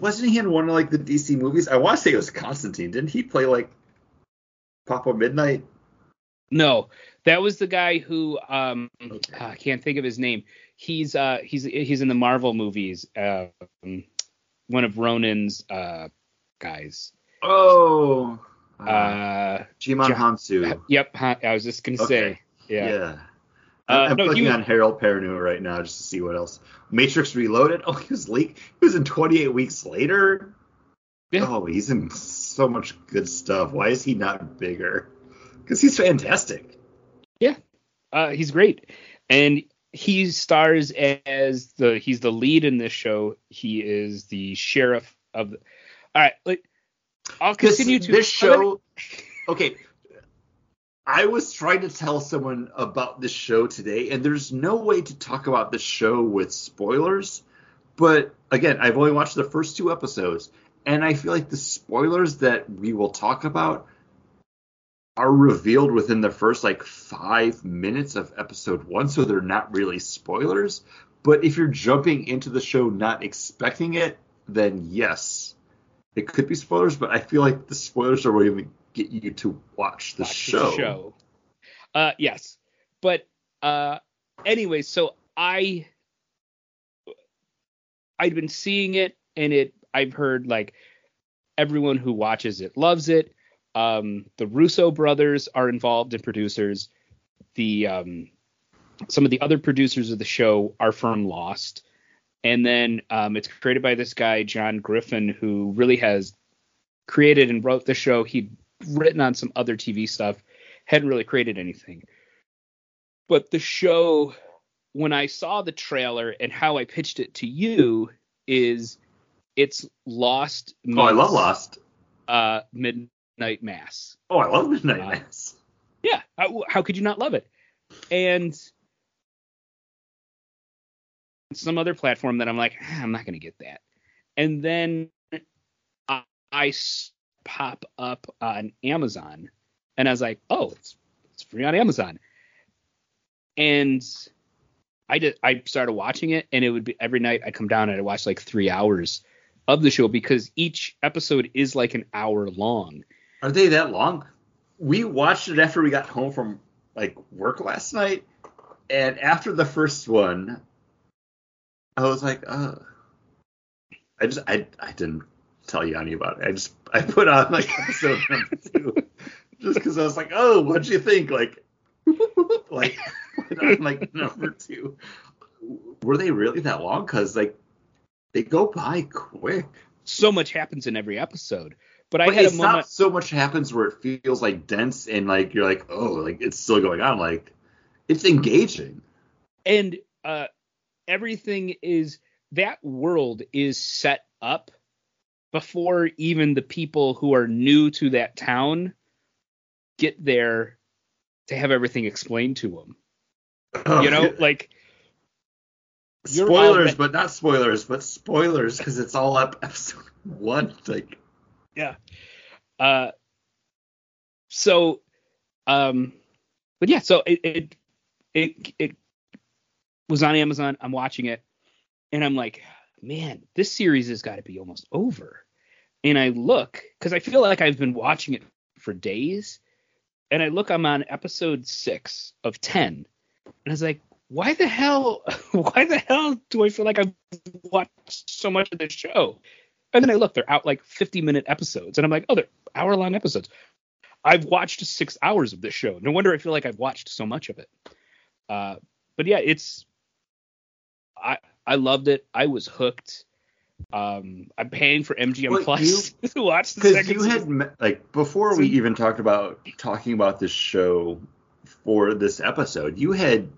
wasn't he in one of like the DC movies? I want to say it was Constantine. Didn't he play like Papa Midnight? no. That was the guy who um, Okay. I can't think of his name. He's uh he's he's in the Marvel movies. Um, one of Ronan's uh guys. Oh, uh, Uh, Djimon Hounsou. yep. I was just gonna Okay. say. Yeah. Yeah. Uh, I'm, no, clicking he- on Harold Perrineau right now just to see what else. Matrix Reloaded. Oh, he was Link. He was in 28 weeks later. Yeah. Oh, he's in so much good stuff. Why is he not bigger? Because he's fantastic. Yeah, uh, he's great, and he stars as the he's the lead in this show. He is the sheriff of. The, all right, like I'll This, continue to this show. Okay. I was trying to tell someone about this show today, and there's no way to talk about this show with spoilers. But again, I've only watched the first two episodes, and I feel like the spoilers that we will talk about are revealed within the first like five minutes of episode one, so they're not really spoilers. But if you're jumping into the show not expecting it, then yes, it could be spoilers. But I feel like the spoilers are what going to get you to watch the watch show. The show. Uh, yes, but uh, anyway, so I I'd been seeing it, and it I've heard like everyone who watches it loves it. Um, the Russo brothers are involved in producers. The um, some of the other producers of the show are from Lost, and then um, it's created by this guy John Griffin, who really has created and wrote the show. He'd written on some other TV stuff, hadn't really created anything. But the show, when I saw the trailer and how I pitched it to you, is it's Lost. Meets, oh, I love Lost. Uh, Midnight Midnight Mass. Oh, I love Midnight uh, Mass. Yeah, how, how could you not love it? And some other platform that I'm like, ah, I'm not going to get that. And then I, I, pop up on Amazon, and I was like, oh, it's it's free on Amazon. And I did. I started watching it, and it would be every night I'd come down and I'd watch like three hours of the show because each episode is like an hour long. Are they that long? We watched it after we got home from like work last night, and after the first one, I was like, uh, I just I I didn't tell Yanni about it. I just I put on like episode number two, just because I was like, oh, what'd you think? Like, like on like number two. Were they really that long? Because like they go by quick. So much happens in every episode. But I but had a moment. It's not so much happens where it feels like dense and like you're like, oh, like it's still going on. Like it's engaging. And uh, everything is that world is set up before even the people who are new to that town get there to have everything explained to them. Oh, you know, yeah. like spoilers, but not spoilers, but spoilers because it's all up episode one. Like yeah. Uh, so, um, but yeah, so it, it, it, it was on Amazon. I'm watching it and I'm like, man, this series has got to be almost over. And I look because I feel like I've been watching it for days. And I look, I'm on episode six of 10. And I was like, why the hell, why the hell do I feel like I've watched so much of this show? And then I look, they're out like 50 minute episodes, and I'm like, oh, they're hour long episodes. I've watched six hours of this show. No wonder I feel like I've watched so much of it. Uh, but yeah, it's I I loved it. I was hooked. Um, I'm paying for MGM well, Plus you, to watch the second Because you had like before we even talked about talking about this show for this episode, you had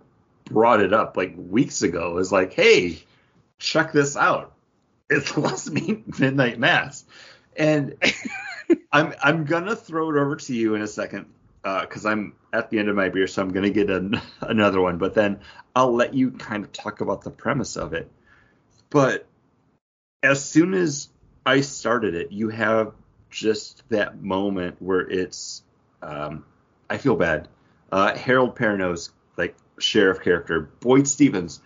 brought it up like weeks ago. It was like, hey, check this out it's Lost Me Midnight Mass, and I'm I'm gonna throw it over to you in a second because uh, I'm at the end of my beer, so I'm gonna get an, another one. But then I'll let you kind of talk about the premise of it. But as soon as I started it, you have just that moment where it's um, I feel bad. Uh, Harold Perrineau's like sheriff character, Boyd Stevens,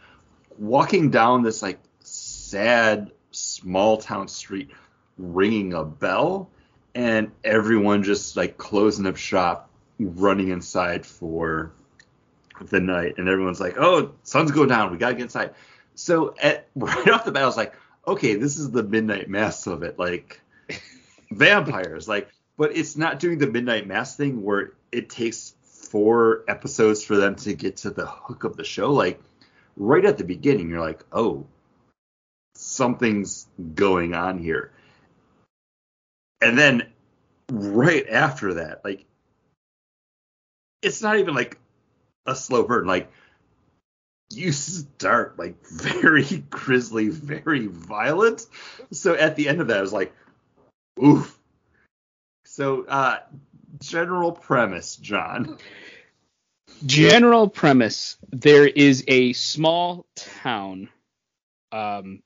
walking down this like sad small town street ringing a bell and everyone just like closing up shop running inside for the night and everyone's like oh sun's going down we gotta get inside. So at, right off the bat i was like okay this is the midnight mass of it like vampires like but it's not doing the midnight mass thing where it takes four episodes for them to get to the hook of the show like right at the beginning you're like oh something's going on here. And then right after that, like it's not even like a slow burn. Like you start like very grisly, very violent. So at the end of that, I was like, oof. So uh general premise, John. General premise: There is a small town um,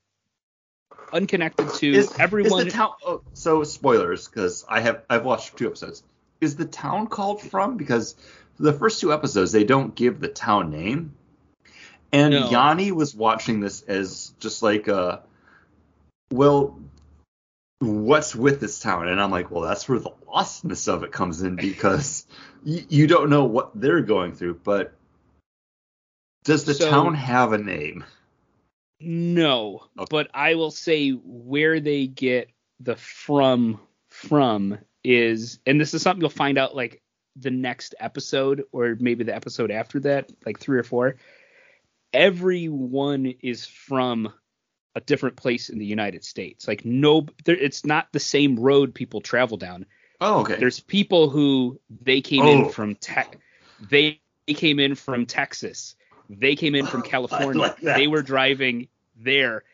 unconnected to Is, everyone. Is the town? Oh, so spoilers, because I have I've watched two episodes. Is the town called from? Because the first two episodes they don't give the town name, and No. Yanni was watching this as just like a, well, what's with this town? And I'm like, well, that's where the lostness of it comes in because you, you don't know what they're going through. But does the So- town have a name? No, Okay. but I will say where they get the from from is, and this is something you'll find out like the next episode or maybe the episode after that, like three or four. Everyone is from a different place in the United States. Like no, there, it's not the same road people travel down. Oh, okay. There's people who they came Oh. in from tech. They came in from Texas. They came in from California. like. They were driving there.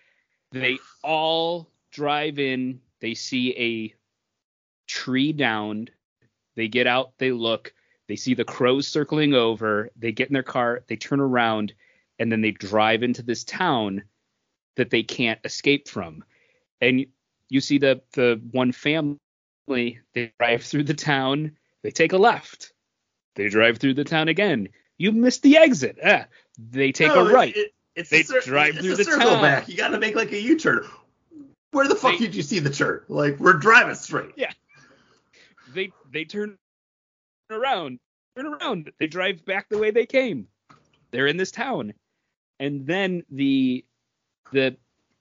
They all drive in. They see a tree downed. They get out. They look. They see the crows circling over. They get in their car. They turn around, and then they drive into this town that they can't escape from. And you see the the one family. They drive through the town. They take a left. They drive through the town again. You missed the exit. Ah, they take No, a right. It, it's They a drive it's through a the circle town. back. You got to make like a U-turn. Where the fuck They- did you see the turn? Like we're driving straight. Yeah. They they turn around, turn around. They drive back the way they came. They're in this town, and then the the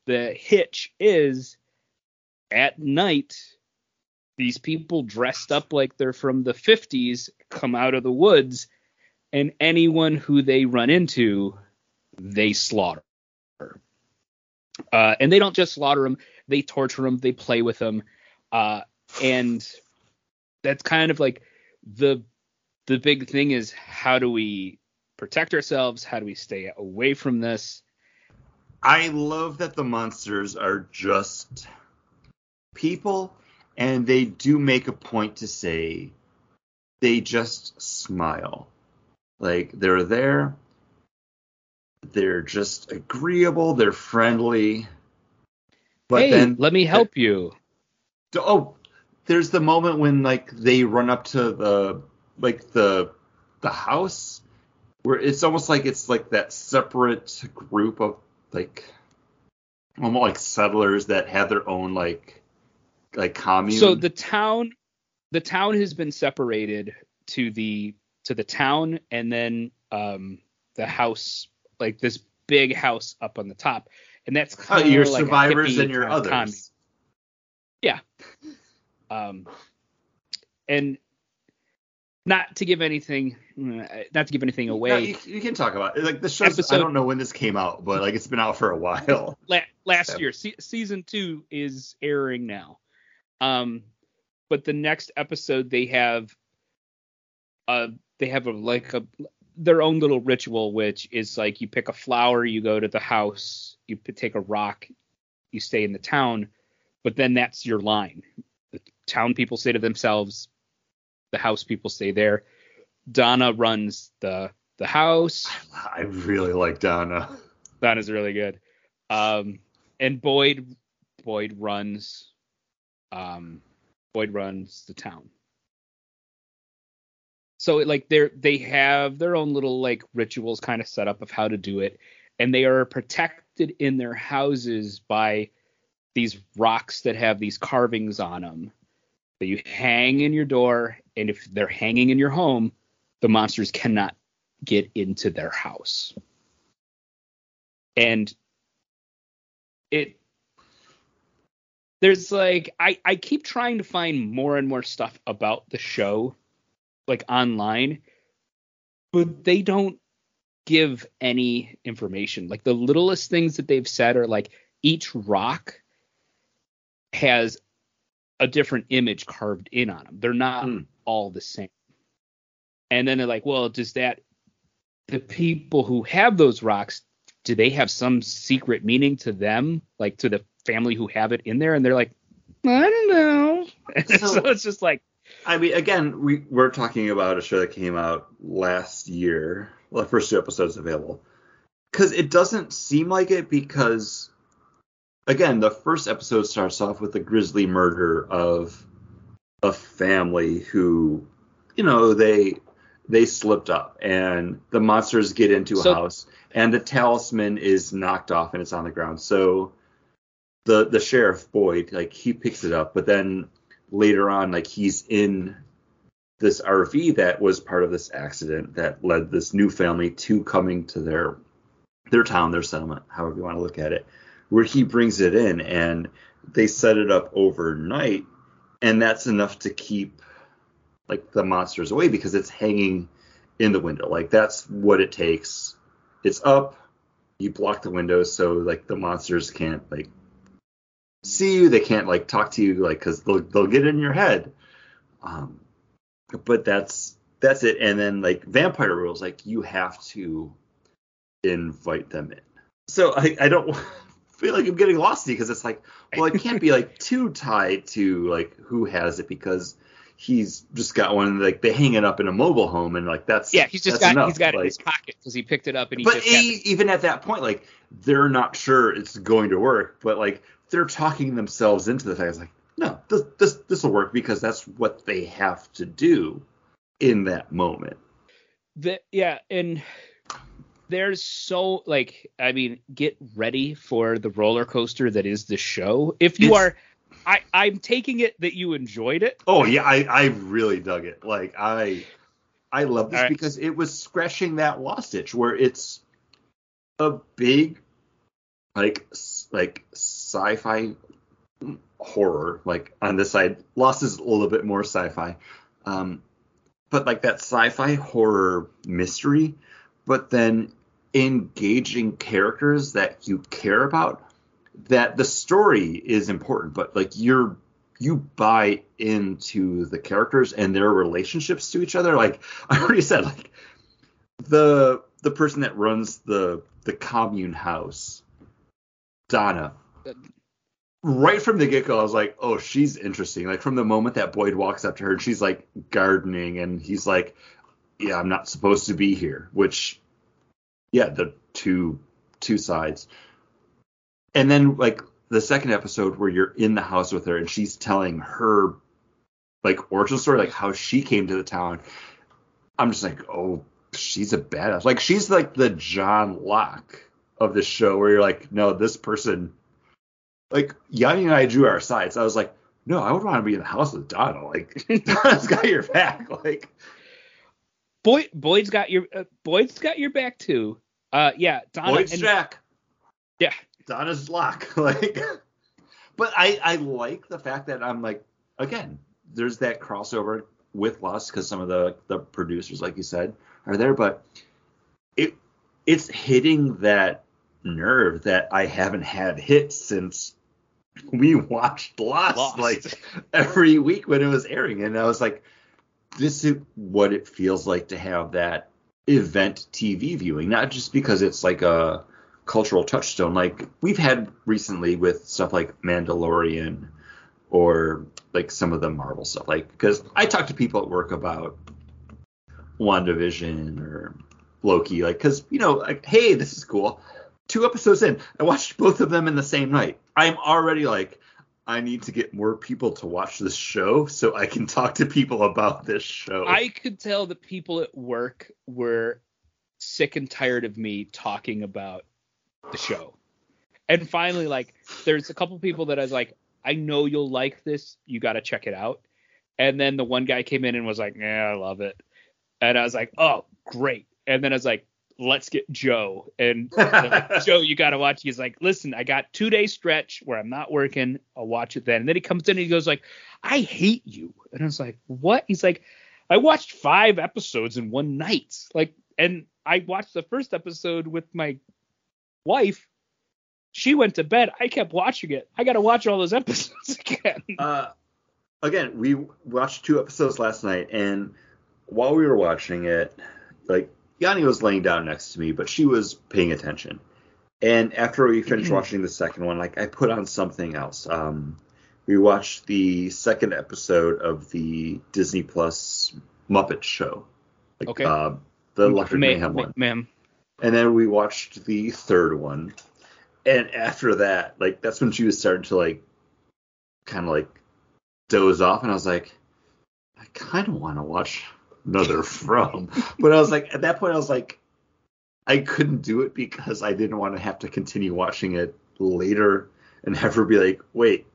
the hitch is at night. These people dressed up like they're from the 50s come out of the woods, and anyone who they run into, they slaughter. Uh, and they don't just slaughter them; they torture them, they play with them, uh, and that's kind of like the the big thing is how do we protect ourselves? How do we stay away from this? I love that the monsters are just people, and they do make a point to say they just smile. Like they're there. They're just agreeable. They're friendly. But hey, then let me help you. oh there's the moment when like they run up to the like the the house where it's almost like it's like that separate group of like almost like settlers that have their own like like commune So the town the town has been separated to the to the town and then um the house like this big house up on the top. And that's Oh, kind your like survivors and your of others commune. um and not to give anything mm, not to give anything away No, you, you can talk about it. Like the show. I don't know when this came out, but like it's been out for a while. la- last So- year se- season 2 is airing now um but the next episode they have uh they have a like a their own little ritual which is like you pick a flower you go to the house you p- take a rock you stay in the town but then that's your line the town people say to themselves the house people stay there donna runs the the house I really like Donna. Donna's really good. Um, and Boyd, Boyd runs, um, Boyd runs the town. So like they're they have their own little like rituals kind of set up of how to do it, and they are protected in their houses by these rocks that have these carvings on them that you hang in your door, and if they're hanging in your home, the monsters cannot get into their house. And it there's like I I keep trying to find more and more stuff about the show like online but they don't give any information like the littlest things that they've said are like each rock has a different image carved in on them they're not Hmm. all the same and then they're like well does that the people who have those rocks do they have some secret meaning to them, like to the family who have it in there? And they're like, I don't know. so, So- it's just like, I mean, again, we we're talking about a show that came out last year. Well, the first two episodes available. Because it doesn't seem like it because again, the first episode starts off with the grisly murder of a family who, you know, they they slipped up and the monsters get into a So- house and the talisman is knocked off and it's on the ground. So the the sheriff Boyd, like he picks it up, but then later on, like he's in this RV that was part of this accident that led this new family to coming to their their town, their settlement, however you want to look at it, where he brings it in and they set it up overnight, and that's enough to keep like the monsters away because it's hanging in the window. Like that's what it takes. It's up. You block the windows so like the monsters can't like see you. They can't like talk to you like because they'll they'll get in your head. Um, but that's that's it. And then like vampire rules, like you have to invite them in. So I I don't feel like I'm getting lost because it's like well it can't be like too tied to like who has it because he's just got one like they hang it up in a mobile home and like that's Yeah, he's just got enough. he's got it in his pocket because he picked it up and he but just e- even at that point, like they're not sure it's going to work, but like they're talking themselves into the fact. It's like, no, this this this will work because that's what they have to do in that moment. the yeah and there's so like i mean get ready for the roller coaster that is the show if you It's- are i i'm taking it that you enjoyed it Oh yeah, I I really dug it. Like I I love this right. because it was scratching that lost itch where it's a big like like sci-fi horror like on this side lost is a little bit more sci-fi um but like that sci-fi horror mystery but then engaging characters that you care about that the story is important but like you're you buy into the characters and their relationships to each other. Like i already said like the the person that runs the the commune house donna right from the get-go i was like oh she's interesting. Like from the moment that boyd walks up to her and she's like gardening and he's like yeah i'm not supposed to be here which yeah the two two sides and then like the second episode where you're in the house with her and she's telling her like origin story like how she came to the town i'm just like oh she's a badass. Like she's like the john locke of the show where you're like no this person like yanni and i drew our sides. I was like no i would want to be in the house with donna like donna's got your back. Like boyd boyd's got your uh, boyd's got your back too. Uh yeah Donna Boyd's and, jack. Yeah Donna's Locke. Like, but I I like the fact that I'm like again, there's that crossover with Lost because some of the the producers, like you said, are there, but it it's hitting that nerve that I haven't had hit since we watched Lost, Lost. like every week when it was airing, and I was like, this is what it feels like to have that event TV viewing, not just because it's like a cultural touchstone like we've had recently with stuff like Mandalorian or like some of the Marvel stuff. Like because I talk to people at work about WandaVision or Loki, like because you know, like hey, this is cool. Two episodes in, I watched both of them in the same night. I'm already like, I need to get more people to watch this show so I can talk to people about this show. i could tell the people at work were sick and tired of me talking about the show. And finally like there's a couple people that i was like i know you'll like this. You got to check it out. And then the one guy came in and was like yeah i love it. And i was like oh great. And then i was like let's get joe. And like, joe you got to watch. He's like listen i got two day stretch where i'm not working. I'll watch it then. And then he comes in and he goes like i hate you. And i was like what? He's like i watched five episodes in one night. Like and i watched the first episode with my wife she went to bed i kept watching it i gotta watch all those episodes again uh, again, we watched two episodes last night, and while we were watching it, like Yanni was laying down next to me, but she was paying attention. And after we finished watching the second one, like I put on something else. Um, we watched the second episode of the Disney Plus Muppet Show, like Okay. uh, the Electric Ma- Mayhem ma- one. ma'am And then we watched the third one. and after that, like that's when she was starting to like kind of like doze off, and I was like, I kind of want to watch another From, but I was like, at that point, I was like, I couldn't do it because I didn't want to have to continue watching it later and have her be like, wait,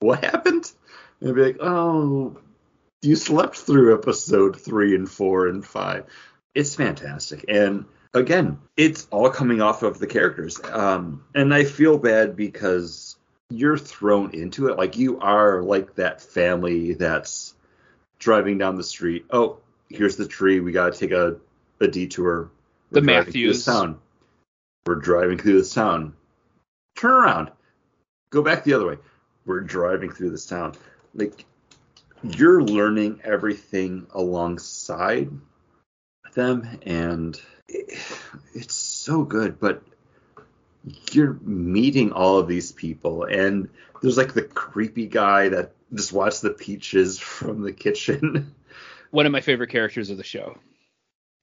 what happened? And I'd be like, oh, you slept through episode three and four and five. It's fantastic. And again, it's all coming off of the characters. Um, and I feel bad because you're thrown into it. Like you are like that family that's driving down the street. Oh, here's the tree. We got to take a, a detour. The We're through Matthews. town. We're driving through this town. Turn around. Go back the other way. We're driving through this town. Like you're learning everything alongside them and it's so good but you're meeting all of these people and there's like the creepy guy that just watched the peaches from the kitchen One of my favorite characters of the show.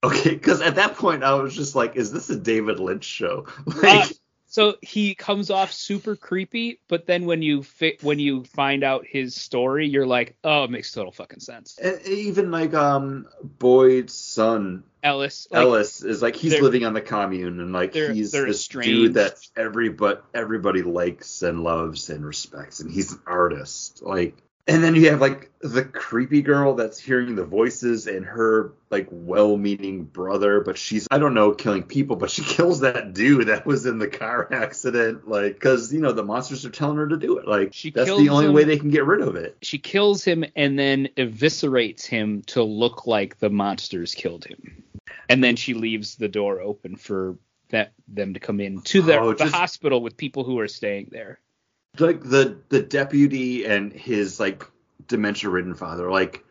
okay because at that point i was just like is this a david lynch show Uh, like so he comes off super creepy, but then when you fi- when you find out his story, you're like, oh, it makes total fucking sense. and even like um boyd's son Ellis, like, Ellis is like he's living on the commune and like they're- he's they're this estranged. dude that every but everybody likes and loves and respects and he's an artist like and then you have like the creepy girl that's hearing the voices and her like well-meaning brother but she's I don't know killing people but she kills that dude that was in the car accident like because you know the monsters are telling her to do it like She that's the only him. way they can get rid of it she kills him and then eviscerates him to look like the monsters killed him. And then she leaves the door open for that them to come in to the, Oh, the just- hospital with people who are staying there. Like the the deputy and his like dementia ridden father like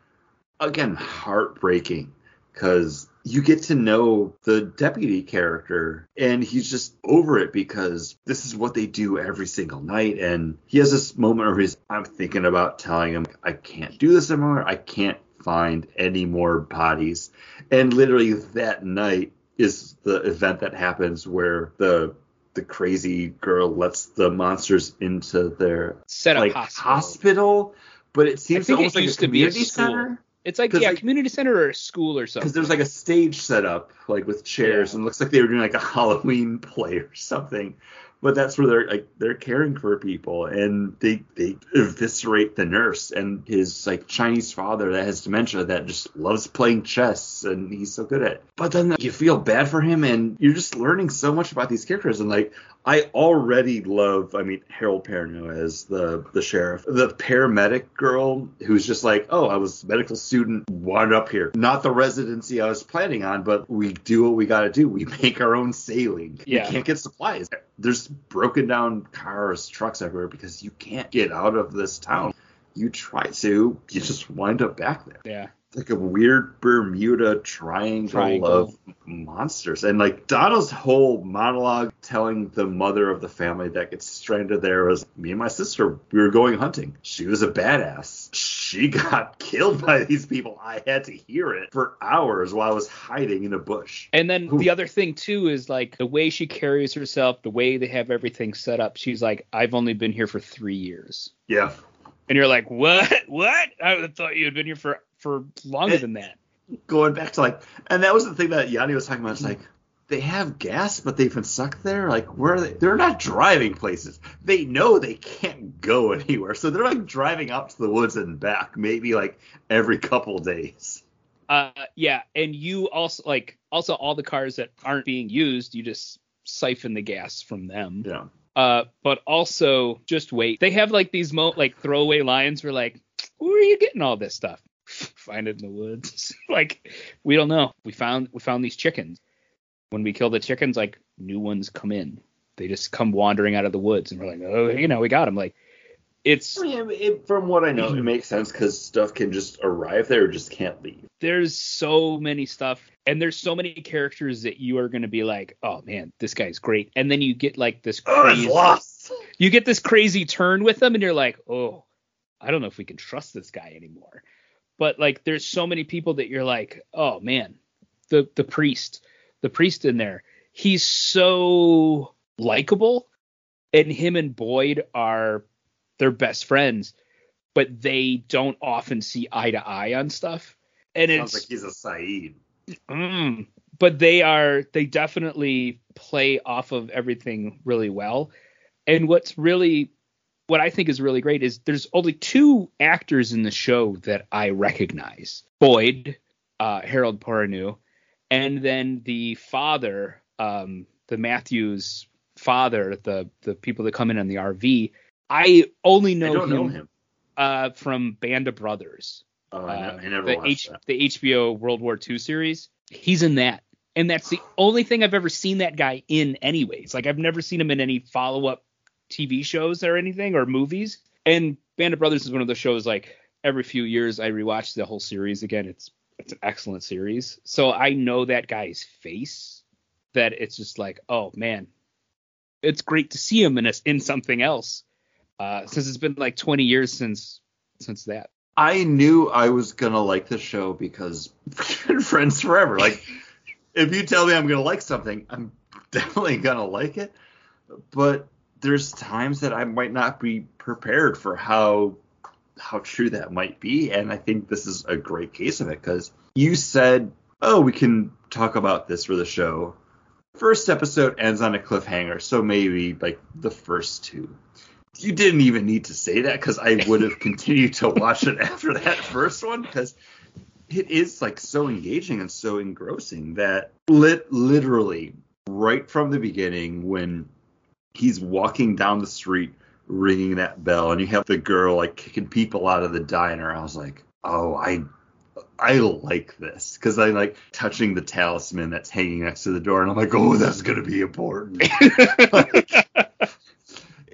again heartbreaking because you get to know the deputy character and he's just over it because this is what they do every single night. And he has this moment where he's i'm thinking about telling him i can't do this anymore. I can't find any more bodies. And literally that night is the event that happens where the the crazy girl lets the monsters into their Set like hospital. hospital, but it seems it almost like a used to be a community school. center It's like yeah, like- community center or a school or something. because there's like a stage set up like with chairs Yeah. and it looks like they were doing like a Halloween play or something. But that's where they're like they're caring for people and they they eviscerate the nurse and his like Chinese father that has dementia that just loves playing chess and he's so good at it. But then you feel bad for him and you're just learning so much about these characters and like I already love I mean Harold Perrineau as the the sheriff. The paramedic girl who's just like, "Oh, I was a medical student, wound up here. Not the residency I was planning on, but we do what we got to do. We make our own sailing. Yeah. We can't get supplies. There's broken down cars, trucks everywhere because you can't get out of this town. You try to, you just wind up back there yeah. Like a weird Bermuda triangle, Triangle. of monsters. And like Donna's whole monologue telling the mother of the family that gets stranded there was me and my sister, we were going hunting. She was a badass. She got killed by these people. I had to hear it for hours while I was hiding in a bush. And then Ooh. the other thing too is like the way she carries herself, the way they have everything set up. She's like, I've only been here for three years, Yeah. and you're like, what? What? I thought you had been here for for longer than that. Going back to like, and that was the thing that Yanni was talking about. It's like, they have gas, but they've been stuck there. Like, where are they? They're not driving places. They know they can't go anywhere, so they're like driving out to the woods and back, maybe like every couple days. Uh, yeah, and you also like also all the cars that aren't being used, you just siphon the gas from them. Yeah. Uh, but also just wait. They have like these mo like throwaway lines where like, where are you getting all this stuff? Find it in the woods. like we don't know. We found we found these chickens. When we kill the chickens, like new ones come in. They just come wandering out of the woods, and we're like, oh, you know, we got them. Like it's oh, I mean, it, from what I know, it mhm. makes sense because stuff can just arrive there or just can't leave. there's so many stuff and there's so many characters that you are going to be like oh man this guy's great and then you get like this Oh, crazy it's lost. you get this crazy turn with them and you're like oh i don't know if we can trust this guy anymore but like there's so many people that you're like oh man the the priest the priest in there he's so likable, and him and Boyd are their best friends, but they don't often see eye to eye on stuff. And it Sounds it's like he's a Sayid. Mm, but they are they definitely play off of everything really well. And what's really what I think is really great is there's only two actors in the show that I recognize. Boyd, uh, Harold Perrineau, and then the father, um, the Matthews father, the the people that come in on the RV. I only I know, don't him, know him. Uh, from Band of Brothers Oh, I, uh, I never the watched H that. the HBO World War II series. He's in that, and that's the only thing I've ever seen that guy in. Anyways, like I've never seen him in any follow up TV shows or anything or movies. And Band of Brothers is one of those shows like every few years I rewatch the whole series again. It's it's an excellent series. So I know that guy's face. That it's just like, oh man, it's great to see him in a, in something else. Uh, since it's been like 20 years since since that. I knew I was gonna like the show because friends forever. Like, if you tell me I'm gonna like something, I'm definitely gonna like it. But there's times that I might not be prepared for how how true that might be, and I think this is a great case of it because you said, "Oh, we can talk about this for the show." First episode ends on a cliffhanger, so maybe like the first two you didn't even need to say that because I would have continued to watch it after that first one because it is like so engaging and so engrossing that lit literally right from the beginning when he's walking down the street ringing that bell and you have the girl like kicking people out of the diner. I was like oh I I like this. Because I like touching the talisman that's hanging next to the door and I'm like oh that's gonna be important.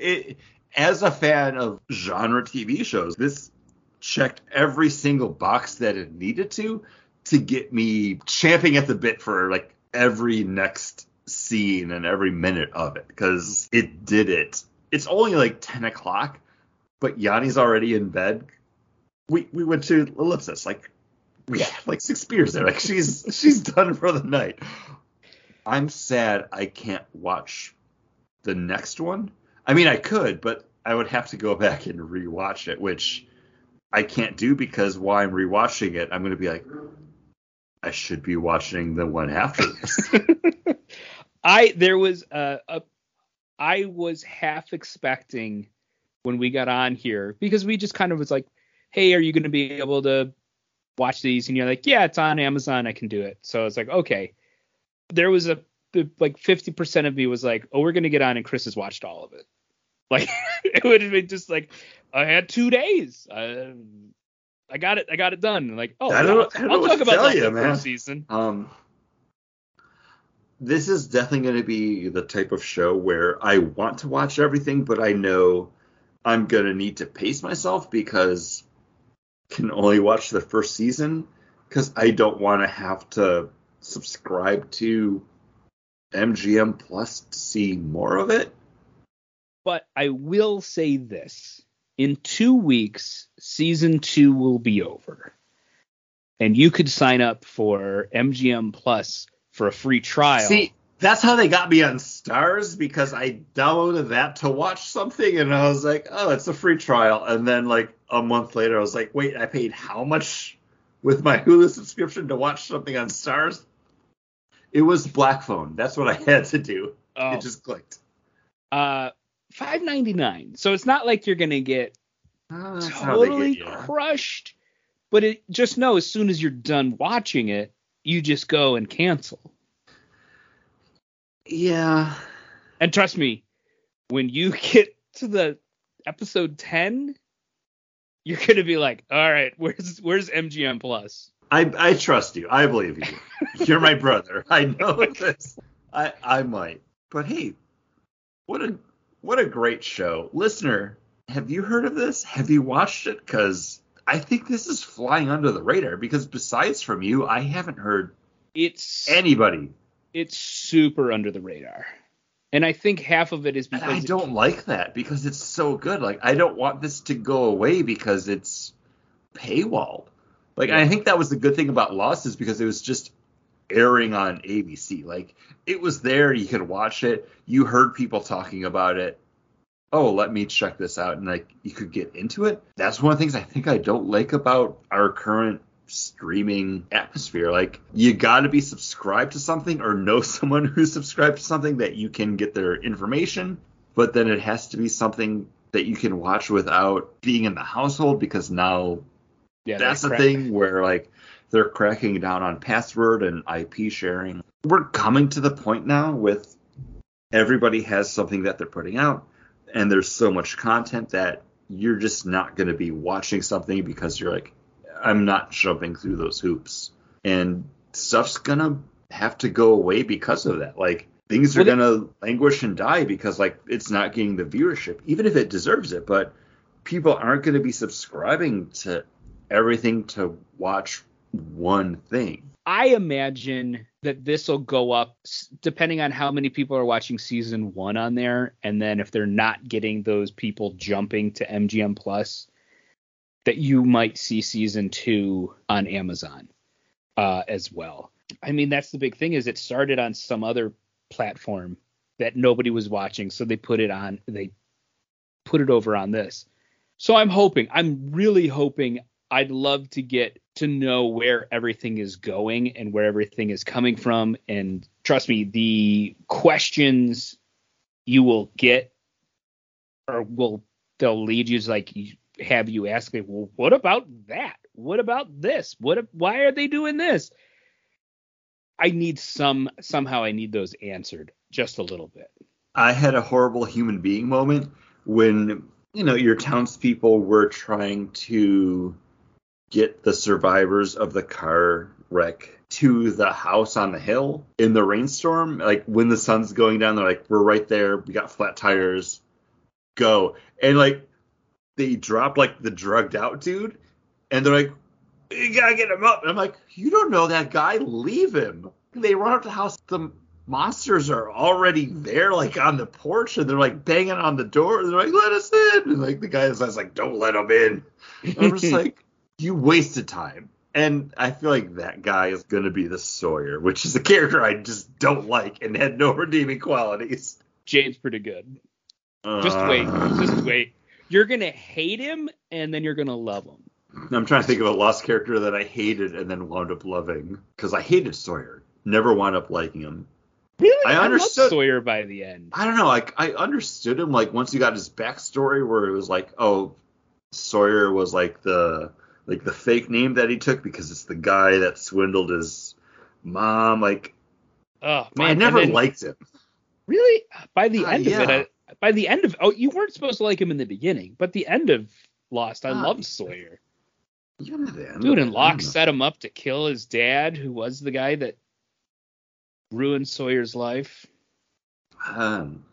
It, as a fan of genre TV shows, this checked every single box that it needed to to get me champing at the bit for like every next scene and every minute of it because it did it. It's only like 10 o'clock, but Yanni's already in bed. We we went to Ellipsis like we had like six beers there. Like she's she's done for the night. I'm sad I can't watch the next one. I mean, I could, but I would have to go back and rewatch it, which I can't do because while I'm rewatching it, I'm going to be like, I should be watching the one after this. I there was a, a I was half expecting when we got on here because we just kind of was like, hey, are you going to be able to watch these? And you're like, yeah, it's on Amazon, I can do it. So it's like, okay. There was a like 50% of me was like, oh, we're going to get on and Chris has watched all of it. Like it would have been just like I had two days. I, I got it. I got it done. Like oh, I don't- I I'll what talk to about that you, man. season. Um, this is definitely going to be the type of show where I want to watch everything, but I know I'm going to need to pace myself because I can only watch the first season because I don't want to have to subscribe to MGM Plus to see more of it. But I will say this: in two weeks, season two will be over, and you could sign up for MGM Plus for a free trial. See, that's how they got me on Starz because I downloaded that to watch something and I was like, oh, it's a free trial. And then like a month later, I was like, wait, I paid how much with my Hulu subscription to watch something on Starz? It was Black Phone. That's what I had to do. Oh, It just clicked. uh, five ninety nine. So it's not like you're gonna get Oh, that's how they totally get crushed. But it just know as soon as you're done watching it, you just go and cancel. Yeah. And trust me, when you get to the episode 10, you're gonna be like, all right, where's where's MGM Plus? I, I trust you. I believe you. You're my brother. I know this. I I might. But hey, what a what a great show. Listener, have you heard of this? Have you watched it? Because I think this is flying under the radar because besides from you, I haven't heard It's anybody. it's super under the radar. And I think half of it is And because I don't like that because it's so good. Like I don't want this to go away because it's paywalled. Like I think that was the good thing about Lost is because it was just airing on ABC. Like it was there, you could watch it. You heard people talking about it. Oh, let me check this out, and like you could get into it. That's one of the things I think I don't like about our current streaming atmosphere. Like you got to be subscribed to something or know someone who's subscribed to something that you can get their information, but then it has to be something that you can watch without being in the household because now yeah, that's the crack- thing where like they're cracking down on password and IP sharing. We're coming to the point now with everybody has something that they're putting out and there's so much content that you're just not going to be watching something because you're like I'm not jumping through those hoops. And stuff's gonna have to go away because of that. Like things are well, gonna languish and die because like it's not getting the viewership, even if it deserves it. But people aren't gonna be subscribing to everything to watch one thing. I imagine that this will go up depending on how many people are watching season one on there, and then if they're not getting those people jumping to MGM Plus, that you might see season two on Amazon uh, as well. I mean, that's the big thing is it started on some other platform that nobody was watching, so they put it on. They put it over on this. So I'm hoping. I'm really hoping. I'd love to get to know where everything is going and where everything is coming from. And trust me, the questions you will get or will they'll lead you to like have you ask me, well, what about that? What about this? What? Why are they doing this? I need some somehow I need those answered just a little bit. I had a horrible human being moment when you know your townspeople were trying to get the survivors of the car wreck to the house on the hill in the rainstorm. Like when the sun's going down, they're like, "We're right there. We got flat tires. Go!" And like they drop like the drugged out dude, and they're like, "You gotta get him up." And I'm like, "You don't know that guy. Leave him." They run up to the house. The monsters are already there, like on the porch, and they're like banging on the door. They're like, "Let us in!" And like the guy is like, "Don't let him in." And I'm just like, "You wasted time." And I feel like that guy is going to be the Sawyer, which is a character I just don't like and had no redeeming qualities. Jade's pretty good. Uh, just wait, just wait you're gonna hate him and then you're gonna love him. I'm trying to think of a lost character that I hated and then wound up loving because I hated Sawyer. Never wound up liking him. Really? I understood I Sawyer by the end. I don't know. Like I understood him like once you got his backstory where it was like, oh, Sawyer was like the like the fake name that he took because it's the guy that swindled his mom. Like, oh man, I never then, liked him. Really? By the uh, end yeah. of it, by the end of oh, you weren't supposed to like him in the beginning, but the end of Lost, I uh, loved Sawyer. Yeah, Dude, and Locke set him up to kill his dad, who was the guy that ruined Sawyer's life. Um,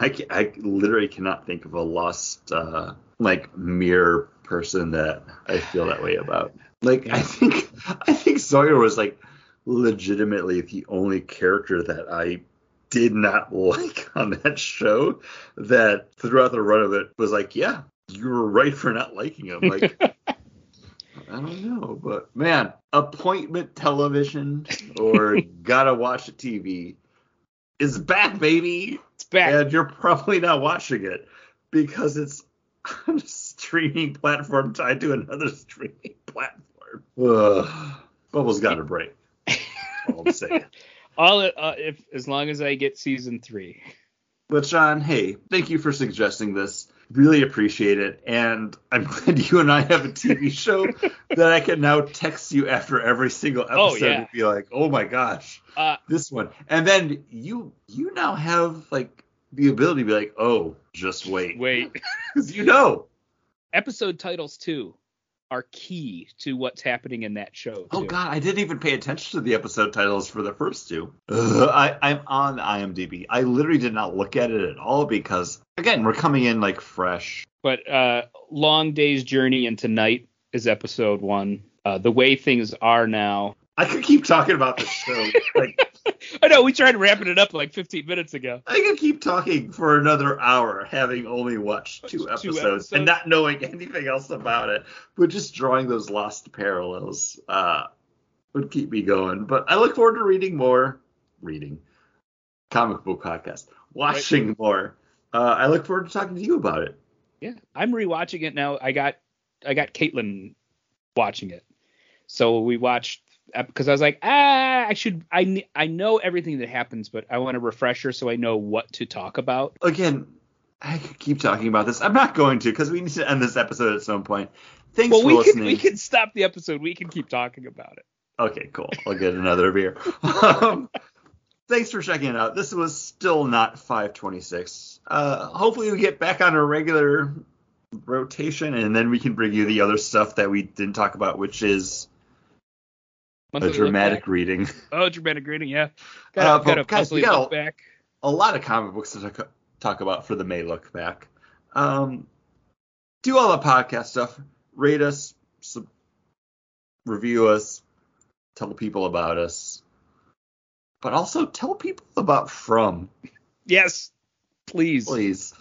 I, I literally cannot think of a lost uh, like mirror person that I feel that way about. Like. I think I think Sawyer was like legitimately the only character that I did not like on that show that throughout the run of it was like, yeah, you were right for not liking him. Like, I don't know, but man, appointment television or gotta watch a TV is back, baby. It's back. And you're probably not watching it because it's on a streaming platform tied to another streaming platform. Ugh. Bubbles got a break. all I'm saying all uh, if as long as I get season three. But Sean, hey, thank you for suggesting this. Really appreciate it, and I'm glad you and I have a TV show that I can now text you after every single episode oh, yeah. and be like, "Oh my gosh, uh, this one," and then you you now have like the ability to be like, "Oh, just wait, wait," because you know. Episode titles too are key to what's happening in that show. Oh, too. Oh God, I didn't even pay attention to the episode titles for the first two. Ugh, I, I'm on IMDb. I literally did not look at it at all because again, we're coming in like fresh. But uh, Long Day's Journey into Night is episode one. Uh, the way things are now. I could keep talking about this show. like I know we tried wrapping it up like 15 minutes ago. I could keep talking for another hour, having only watched two, two episodes, episodes, and not knowing anything else about it, but just drawing those lost parallels. Uh, would keep me going. But I look forward to reading more, reading comic book podcast, watching right. more. Uh, I look forward to talking to you about it. Yeah, I'm rewatching it now. I got I got Caitlin watching it, so we watched because I was like, ah, I should I I know everything that happens, but I want a refresher so I know what to talk about. Again, I could keep talking about this. I'm not going to because we need to end this episode at some point. Thanks well, for we listening. Can, we can stop the episode. We can keep talking about it. Okay, cool. I'll get another beer. um, thanks for checking it out. This was still not 526. Uh, hopefully we get back on a regular rotation and then we can bring you the other stuff that we didn't talk about, which is Monthly a dramatic reading. Oh, dramatic reading, yeah. Got, uh, got a guys, we got a, back. a lot of comic books to talk, talk about for the May look back. Um, do all the podcast stuff. Rate us, sub, review us, tell people about us, but also tell people about From. Yes, please. Please.